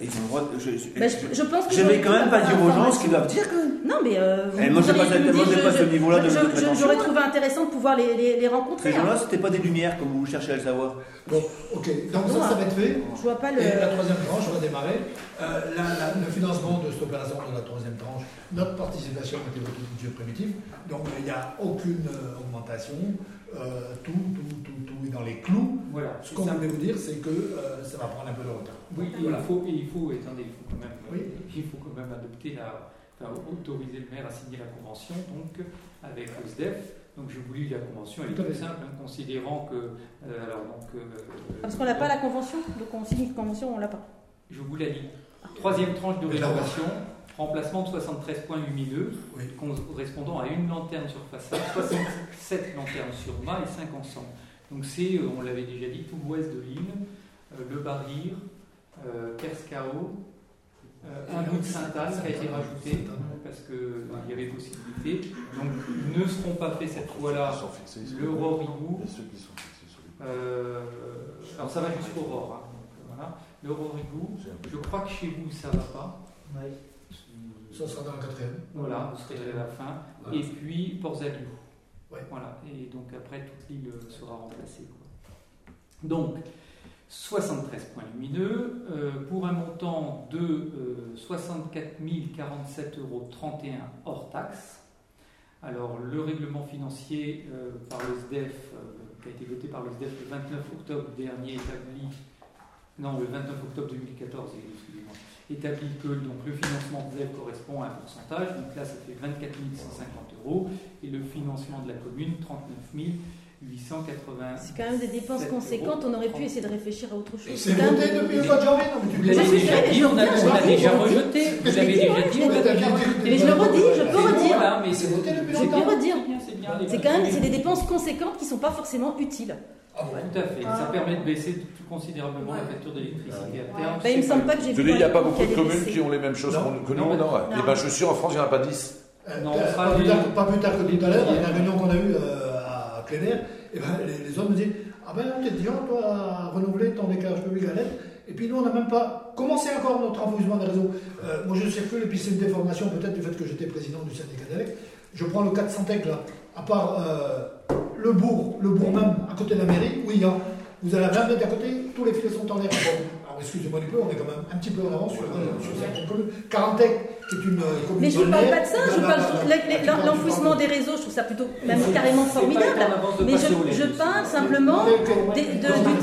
Ils ont le droit de- je, je- Bah, je, je pense que je vais quand même pas dire aux gens ce qu'ils doivent dire quand même. Non, mais euh, vous Eh, moi, j'ai auriez pas je- ce je- niveau-là de- je- je-. J'aurais trouvé intéressant de pouvoir les, les, les rencontrer. Ces hein. gens-là, c'était pas des lumières comme vous cherchez à le savoir. Bon, ok. Donc Non, ça, ça va être fait. Je vois pas le. Et la troisième tranche va démarrer. Euh, la- la- le financement de cette opération de la troisième tranche, notre participation était votre budget primitif. Donc il n'y a aucune euh, augmentation. Euh, tout, tout, tout, tout est dans les clous. Voilà. Ce qu'on voulait vous dire, c'est que euh, ça va prendre un peu de retard. Oui, Voilà. il faut, et il faut, attendez, il faut quand même, Oui. il faut quand même adopter la, enfin, autoriser le maire à signer la convention, donc avec le SDEF. Donc j'ai voulu la convention, elle est fait. simple, hein, considérant que, euh, alors donc, euh, Parce qu'on n'a pas la convention, donc on signe une convention, on l'a pas. je vous l'ai dit. Troisième tranche de rénovation, remplacement de 73 points lumineux, Oui. correspondant à une lanterne sur façade, 67 lanternes sur mât et 5 ensemble. Donc c'est, euh, on l'avait déjà dit, tout l'ouest de l'île, euh, le Barrir, euh, Kerscao, euh, un bout de Sainte-Anne qui a été rajouté parce qu'il y avait possibilité. Donc ne seront pas faits cette fois-là Ils sont fixés sur le Rorigou, euh, alors ça va jusqu'au Ror. hein. Voilà. Le Rorigou, je crois que chez vous ça va pas. Ça sera dans le quatrième. Voilà, vous serez à la fin. Voilà. Et puis Port-Zaliou. Ouais. Voilà. Et donc après, toute l'île euh, sera remplacée. quoi. Donc, 73 points lumineux euh, pour un montant de euh, 64 047,31 euros hors taxe. Alors, le règlement financier euh, par le SDEF, euh, qui a été voté par le SDEF le 29 octobre dernier, établit, non, le 29 octobre 2014, excusez-moi, établit que donc, le financement de ZEF correspond à un pourcentage, donc là ça fait 24 150 euros, et le financement de la commune 39 880. C'est quand même des dépenses conséquentes, on aurait pu essayer de réfléchir à autre chose. C'est voté depuis le mois de janvier, non Vous le l'avez déjà dit, on a, on a déjà rejeté, vous l'avez déjà dit, on a déjà rejeté. Mais je le redis, je peux redire. Depuis Je peux redire. C'est quand même c'est des dépenses conséquentes qui ne sont pas forcément utiles. Ah bon Tout à fait, ça permet de baisser tout considérablement la facture d'électricité à terme. Bah, il me semble pas- pas que j'ai vu. dis, il n'y a pas beaucoup de communes qui ont les mêmes choses Non. que nous. Non, Non, ouais. non. Et ben, je suis sûr, en France, il n'y en a pas 10. Euh, Non, on sera pas, plus tard, pas plus tard que tout à l'heure, la réunion qu'on a eue euh, à Cléner, eh ben, les, les hommes me disent Ah ben, t'es déjà, toi, à renouveler ton éclairage public à l'aide. Et puis nous, on n'a même pas commencé encore notre enfouissement des réseaux. Euh, moi, je circule, et puis c'est une déformation peut-être du fait que j'étais président du syndicat d'ELEC. Je prends le 400 tech là, à part euh, le bourg, le bourg même, à côté de la mairie, a, vous allez à 20 mètres à côté, tous les filets sont en l'air. Alors excusez-moi du peu, on est quand même un petit peu en avance sur, euh, sur certaines communes. Carantec, qui est une euh, commune Mais je ne parle pas de ça, je parle l'enfouissement des réseaux, je trouve ça plutôt même carrément formidable. Mais je, parle simplement du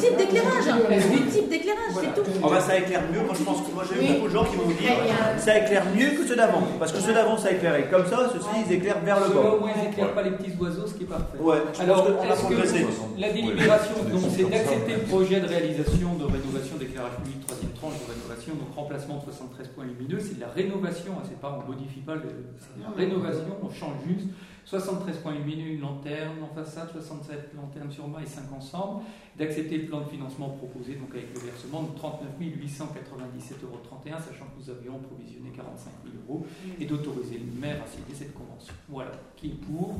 type d'éclairage. Du type d'éclairage, c'est tout. Oh ça éclaire mieux. Moi, je pense que moi, j'ai eu beaucoup de gens qui dit Très bien. ça éclaire mieux que ceux d'avant. Parce que ceux d'avant, ça éclairait comme ça, ceux-ci, ils éclairent vers le bas. au moins, ils n'éclairent pas les petits oiseaux, ce qui est parfait. Ouais, je Alors, est-ce que la délibération, donc, c'est d'accepter le projet de réalisation de rénovation d'éclairage public, troisième tranche de rénovation, donc remplacement de 73 points lumineux, c'est de la rénovation, hein, c'est pas, on modifie pas, le- c'est de la rénovation, on change juste. 73 points lumineux, une lanterne en façade, 67 lanternes sur mât et 5 ensemble. D'accepter le plan de financement proposé, donc avec le versement de 39 897,31 euros, sachant que nous avions provisionné 45 000 euros, et d'autoriser le maire à signer cette convention. Voilà. Qui est pour?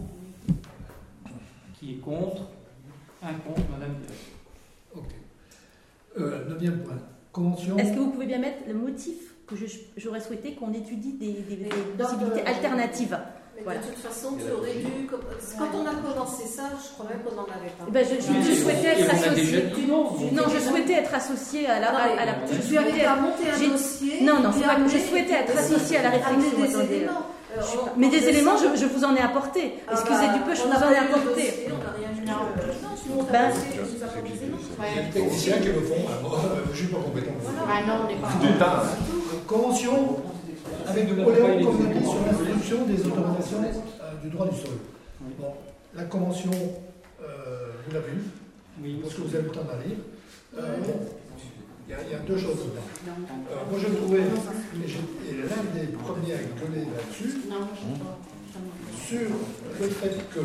Qui est contre? Un contre, Madame. Ok. Euh, neuvième point. Convention. Est-ce que vous pouvez bien mettre le motif que j'aurais souhaité qu'on étudie des, des- des dans- possibilités alternatives? Mais Voilà. de toute façon, tu aurais dû. Quand on a commencé ça, je crois même qu'on n'en avait pas. Eh ben, je, souhaitais être associée. non, je souhaitais être associée à la. Non, à- à la- mais je tu avais souhaitais- pas monté un j'ai- dossier. Non, non, puis c'est pas que je souhaitais être associée à la réflexion. des attendez. éléments. Euh, on- Mais on des éléments, je, je vous en ai apporté. Ah Excusez bah, du peu, je on vous en ai apporté. dossier, On n'a rien eu. Non. Non, tu montes un dossier, tu a des techniciens qui le font, euh, je ne suis pas compétent. Ah non, on n'est pas. Convention avec élu. Communauté sur l'instruction des autorisations euh, du droit du sol. Bon, la convention, euh, vous l'avez vue, Oui. parce que vous avez le temps d'aller. Euh, Il y, a- il y a deux choses dedans. Euh, moi, je trouvais, et l'un des premiers à gueuler là-dessus, sur le fait que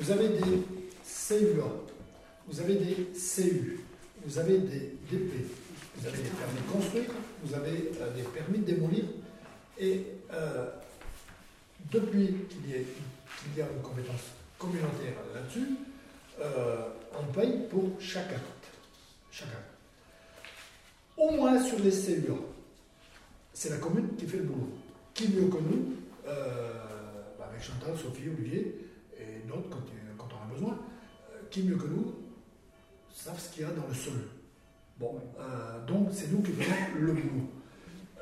vous avez des CUA, vous avez des CU, vous avez des DP, vous avez des permis de construire, vous avez euh, des permis de démolir, et euh, depuis qu'il y, a une compétence communautaire là-dessus, euh, on paye pour chaque acte. Au moins sur les CUA, c'est la commune qui fait le boulot. Qui mieux que nous bah, avec Chantal, Sophie, Olivier et d'autres quand, quand on a besoin, qui mieux que nous savent ce qu'il y a dans le sol. Bon, euh, donc c'est nous qui faisons le boulot.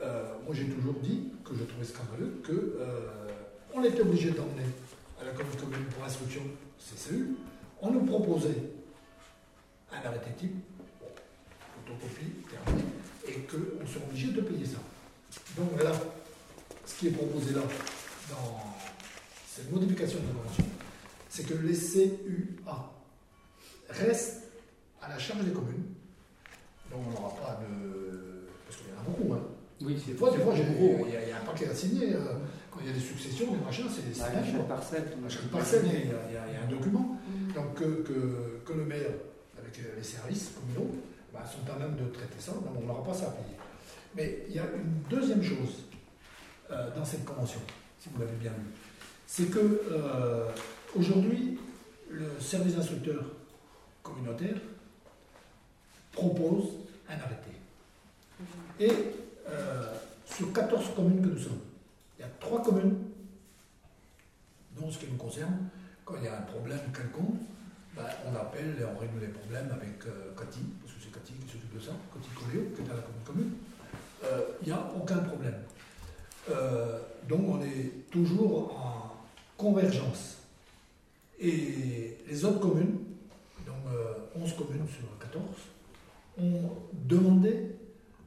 Euh, moi j'ai toujours dit que je trouvais scandaleux que euh, on était obligé d'emmener à la commune commune pour instruction CCU, on nous proposait un arrêté type, photocopie, terminé, et qu'on soit obligé de payer ça. Donc là, ce qui est proposé là, dans cette modification de la convention, c'est que les CUA restent à la charge des communes. Donc on n'aura pas de. Parce qu'il y en a beaucoup. Hein. Oui, Des fois, des fois j'ai- gros. il y, a- il y a un paquet à signer. euh, quand il y a des successions, des machins, c'est c'est À chaque parcelle. À chaque parcelle, il y a, un document. Donc que, que- que le maire, avec euh, les services communaux, bah, sont à même de traiter ça. Donc on n'aura pas ça à payer. Mais il y a une deuxième chose euh, dans cette convention, si vous l'avez bien vu. C'est que euh, aujourd'hui, le service instructeur communautaire propose un arrêté. Et euh, sur 14 communes que nous sommes, il y a 3 communes, dont ce qui nous concerne, quand il y a un problème quelconque, ben, on appelle et on règle les problèmes avec euh, Cathy, parce que c'est Cathy qui s'occupe de ça, Cathy Coléo, qui est à la commune commune. Euh, Il n'y a aucun problème. Donc on est toujours en convergence. Et les autres communes, donc euh, 11 communes sur 14, ont demandé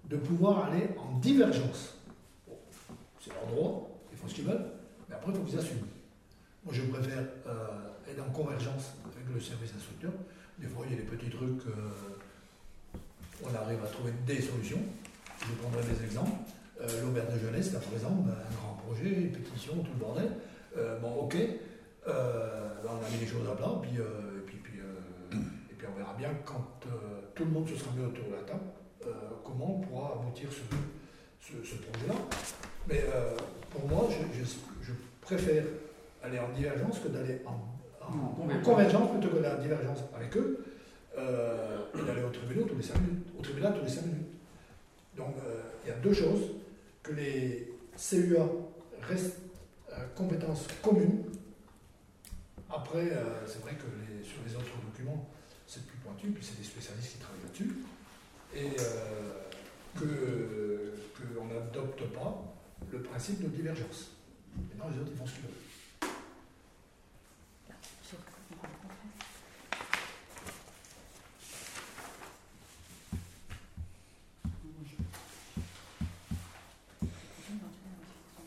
de pouvoir aller en divergence. Bon, c'est leur droit, ils font ce qu'ils veulent, mais après il faut qu'ils assument. Moi je préfère euh, être en convergence avec le service instructeur. Des fois il y a des petits trucs, euh, on arrive à trouver des solutions. Je prendrai des exemples. Euh, L'auberge de jeunesse, là par exemple, un grand projet, une pétition, tout le bordel. Euh, bon, ok. On a mis les choses à plat, puis, puis, on verra bien quand euh, tout le monde se sera mis autour de la table, euh, comment on pourra aboutir ce, ce, ce projet-là. Mais euh, pour moi, je, je, je préfère aller en divergence que d'aller en, en- En en convergence. plutôt que d'aller en divergence avec eux et d'aller au tribunal tous les 5 minutes. Au tribunal tous les 5 minutes. Donc il y a deux choses que les CUA restent compétences communes. Après, c'est vrai que les- sur les autres documents, pointu, puis c'est des spécialistes qui travaillent là-dessus. Et euh, que qu'on n'adopte pas le principe de divergence. Maintenant, les autres, ils font ce qu'ils veulent.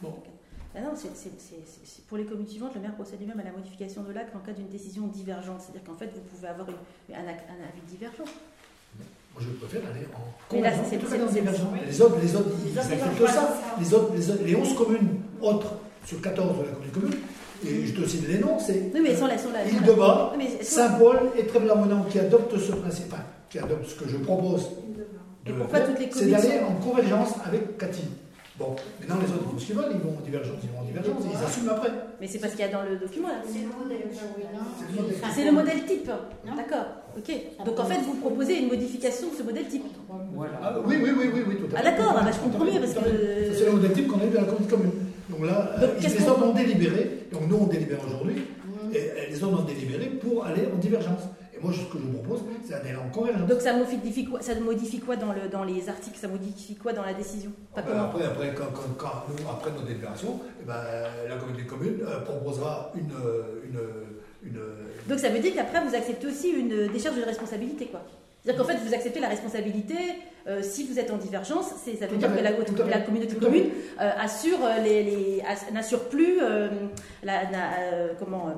Bon. Ah non, c'est- pour les communes suivantes, le maire procède lui-même à la modification de l'acte en cas d'une décision divergente. C'est-à-dire qu'en fait, vous pouvez avoir une- un, un avis divergent. Moi, je préfère aller en convergence Les autres, les autres, ils Les autres, ils acceptent ça. Les, autres, les, autres- les 11 communes autres sur 14 de la commune commune, et je te cite les noms, c'est Oui, mais sont là, sont là. Île-de-Bas, Saint-Paul et Trèves-la-Monant qui adoptent ce principe, enfin, qui adoptent ce que je propose Et de pourquoi faire, toutes les c'est d'aller en convergence avec Cathy. Bon, maintenant les autres ils font ce qu'ils veulent, ils vont en divergence, ils vont en divergence, et ils assument après. Mais c'est parce qu'il y a dans le document là. C'est le modèle. C'est le type. D'accord. Ok. Donc en fait, vous proposez une modification de ce modèle type. Voilà. Ah, oui, oui, oui, oui, oui, tout à Ah fait. d'accord, ah, bah, je comprends mieux parce que. C'est le modèle type qu'on a eu dans la commune commune. Donc là, Donc, euh, qu'est-ce les autres ont délibéré, Donc nous, on délibère aujourd'hui, Mhm. et, et les autres ont délibéré pour aller en divergence. Et moi, ce que je vous propose, c'est d'aller en convergence. Donc ça modifie quoi, ça modifie quoi dans, le, dans les articles Ça modifie quoi dans la décision? Pas Après, comment? après, après, quand, quand- quand nous, après notre délibération, eh ben, la communauté de communes euh, proposera une, euh, une, une, Donc ça veut dire qu'après vous acceptez aussi une décharge de responsabilité quoi. C'est-à-dire qu'en fait vous acceptez la responsabilité euh, si vous êtes en divergence, c'est- ça veut Tout dire que la, tout communauté de communes euh, assure les, les- ass- n'assure plus euh, la, la- comment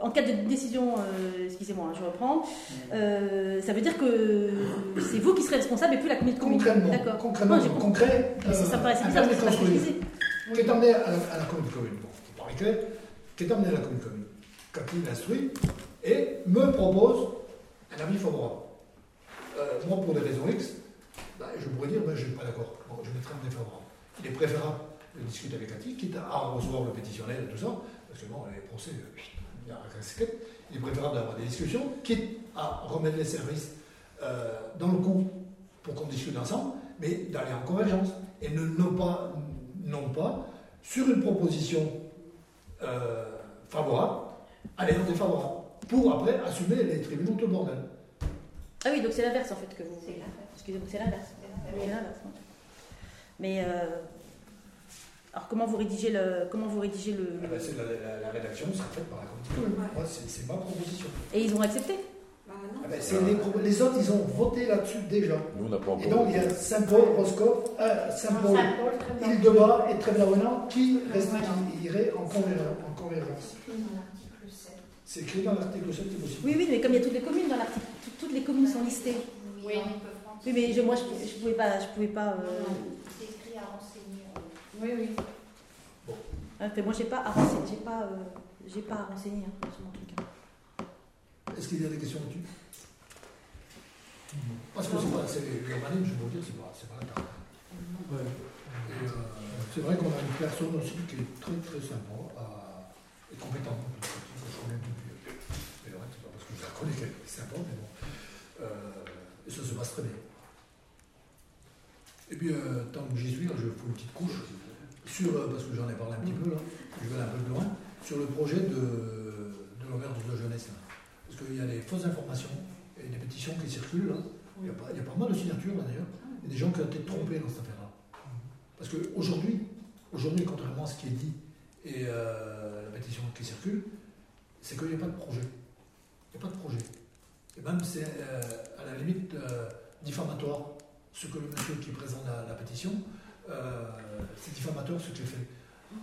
en cas de décision, euh, excusez-moi, hein, je reprends, euh, ça veut dire que c'est vous qui serez responsable et plus la communauté concrètement, D'accord. concrètement, Non, concret, Mais ça, me paraissait bizarre de pas emmené à la, à la communauté de communes, bon, pour clair, qui est emmené à la communauté de communes, quand il instruit, et me propose un avis favorable. Euh, moi, pour des raisons X, bah, je pourrais dire, ben, je ne suis pas d'accord, Bon, je mettrai un défavorable. Il est préférable de discuter avec Cathy, quitte à recevoir le pétitionnaire et tout ça, parce que bon, les procès, euh, il est préférable d'avoir des discussions, quitte à remettre les services euh, dans le coup pour qu'on discute ensemble, mais d'aller en convergence. Et ne, non, pas, non pas, sur une proposition euh, favorable, aller en défavorable, pour après assumer les tribunaux le bordel. Ah oui, donc c'est l'inverse en fait que vous. C'est l'inverse. Excusez-moi, c'est l'inverse. Mais euh, alors comment vous rédigez le comment vous rédigez le Ah c'est la, la- la rédaction sera faite par la. Moi, c'est c'est ma proposition. et ils ont accepté. Bah, non. Ah c'est les, autres, ils ont voté là-dessus déjà. Nous, on n'a pas encore. Et donc, il y a Saint-Paul, Roscoff, euh, Saint-Paul, Saint-Paul, très bien. Île-de-Bas et Trèves-la-Wénan qui irait en convergence. En convergence. Dans l'article 7. C'est écrit dans l'article 7, c'est possible. Oui, oui, mais comme il y a toutes les communes dans l'article, tout- toutes les communes sont listées. Oui, Oui, mais je, moi je, je pouvais pas, je pouvais pas. euh, C'est écrit à renseigner. Oui, oui. hein, fait, moi j'ai pas à renseigner, j'ai pas, euh, j'ai pas à renseigner hein, sur mon truc. hein. Est-ce qu'il y a des questions là-dessus? Parce que c'est pas, c'est, l'urbanisme, je veux dire, c'est pas, c'est pas la table. Ouais. Euh, c'est vrai qu'on a une personne aussi qui est très très sympa à- et compétente. je connais depuis. Mais reste, c'est pas parce que je la connais qu'elle est sympa, mais bon. Euh, et ça se passe très bien. Et puis, euh, tant que j'y suis, je fais une petite couche sur, euh, parce que j'en ai parlé un petit peu là, je vais aller un peu plus loin, sur le projet de, de l'auberge de jeunesse. Là. Parce qu'il y a des fausses informations et des pétitions qui circulent. Là. Il, y a pas, mal de signatures là d'ailleurs. Il y a des gens qui ont été trompés dans cette affaire-là. Parce qu'aujourd'hui, aujourd'hui, contrairement à ce qui est dit et euh, la pétition qui circule, c'est qu'il n'y a pas de projet. Il n'y a pas de projet. Et même c'est euh, à la limite diffamatoire ce que le monsieur qui présente la, pétition, c'est diffamatoire ce qu'il fait.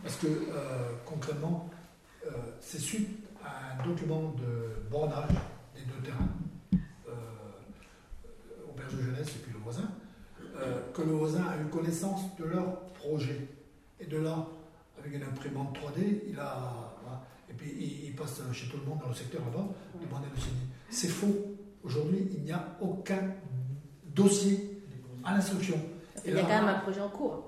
Parce que euh, concrètement, euh, c'est suite à un document de bornage des deux terrains, euh, auberge de jeunesse et puis le voisin, euh, que le voisin a eu connaissance de leur projet. Et de là, avec une imprimante 3D, il a. Et puis il, passe chez tout le monde dans le secteur là-bas, demander le signer. C'est faux. Aujourd'hui, il n'y a aucun dossier à l'instruction. Il y a quand même un projet en cours.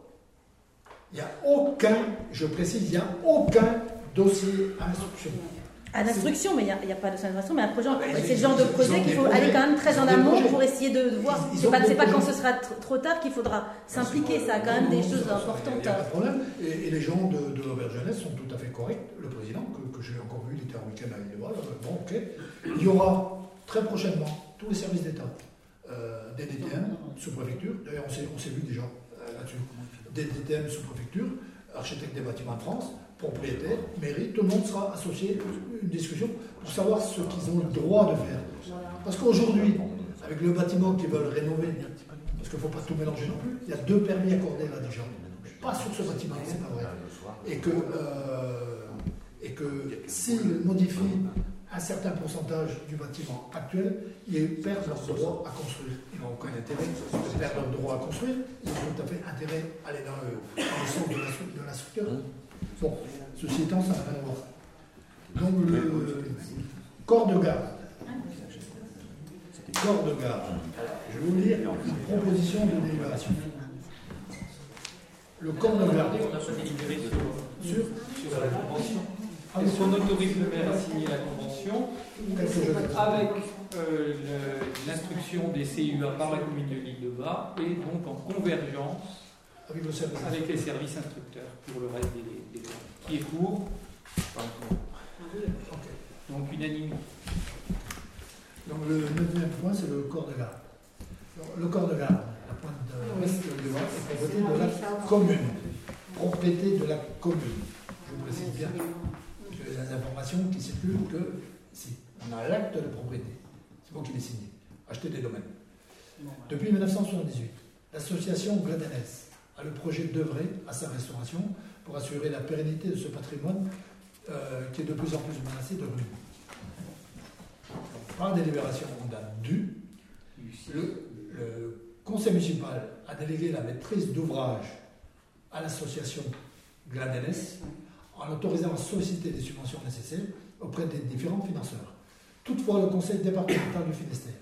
il n'y a aucun, je précise, il n'y a aucun dossier à l'instruction. À l'instruction, mais il n'y a, il y a pas de d'instruction, mais un projet en cours. Mais C'est le genre de projet qu'il faut projets. aller quand même très en amont pour essayer de, de voir. C'est ont pas, pas quand ce sera tr- trop tard qu'il faudra s'impliquer. Ça a quand même des choses ça, importantes. Il n'y a pas de problème. Et, et les gens de, de l'auberge jeunesse sont tout à fait corrects. Le président, que, que j'ai encore vu, il était en week-end à Île-de-Val. Bon, ok. Il y aura très prochainement tous les services d'État, euh, des DTM, sous-préfecture. D'ailleurs, on s'est, vu déjà là-dessus. Des DTM, sous-préfecture, architecte des bâtiments de France, propriétaire, mairie, tout le monde sera associé à une discussion pour savoir ce qu'ils ont le droit de faire. Parce qu'aujourd'hui, avec le bâtiment qu'ils veulent rénover, parce qu'il ne faut pas tout mélanger non plus, il y a deux permis accordés là déjà. Pas sur ce bâtiment, c'est pas vrai. Et que, euh, et que s'ils modifient un certain pourcentage du bâtiment actuel, ils perdent leur droit à construire. Ils n'ont aucun intérêt de perdre leur droit à construire. Ils ont tout à fait intérêt à aller dans le, dans le sens de la, stru- de la structure. Bon, ceci étant, ça n'a rien à voir. Donc le corps de garde. Corps de garde. Je vais vous lire une proposition de délibération. Le corps de garde. On n'a pas délibéré sur, Sur sur la convention. Est-ce qu'on autorise le maire à signer la convention avec euh, l'instruction des CUA par la commune de l'île de Bas et donc en convergence avec le service. avec les services instructeurs pour le reste des, des qui est pour Ok. Donc unanimité. Donc le neuvième point, c'est le corps de garde. Le corps de garde, la pointe de l'ouest de propriété de la commune. Propriété de la commune. Je précise bien. J'ai des informations qui circulent que si on a l'acte de propriété, c'est moi qui l'ai signé, acheter des domaines. Depuis 1978, l'association Gladenès a le projet d'œuvrer à sa restauration pour assurer la pérennité de ce patrimoine euh, qui est de plus en plus menacé de ruine. Par délibération en date du, le, le conseil municipal a délégué la maîtrise d'ouvrage à l'association Gladenès en autorisant à solliciter des subventions nécessaires auprès des différents financeurs. Toutefois, le conseil départemental du Finistère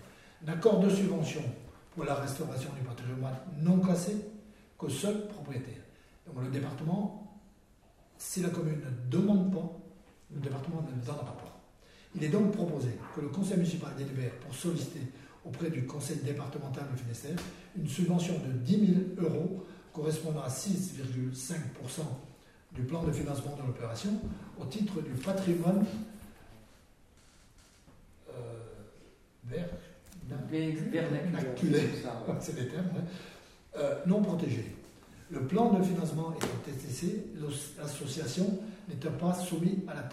n'accorde de subvention pour la restauration du patrimoine non classé qu'au seul propriétaire. Donc le département, si la commune ne demande pas, le département ne donnera pas. Il est donc proposé que le conseil municipal délibère pour solliciter auprès du conseil départemental du Finistère une subvention de 10 000 euros correspondant à 6,5% du plan de financement de l'opération au titre du patrimoine euh, vert, vernaculaire, c'est des termes, hein, euh, non protégé. Le plan de financement étant TTC, l'association n'étant pas soumis à la TVA.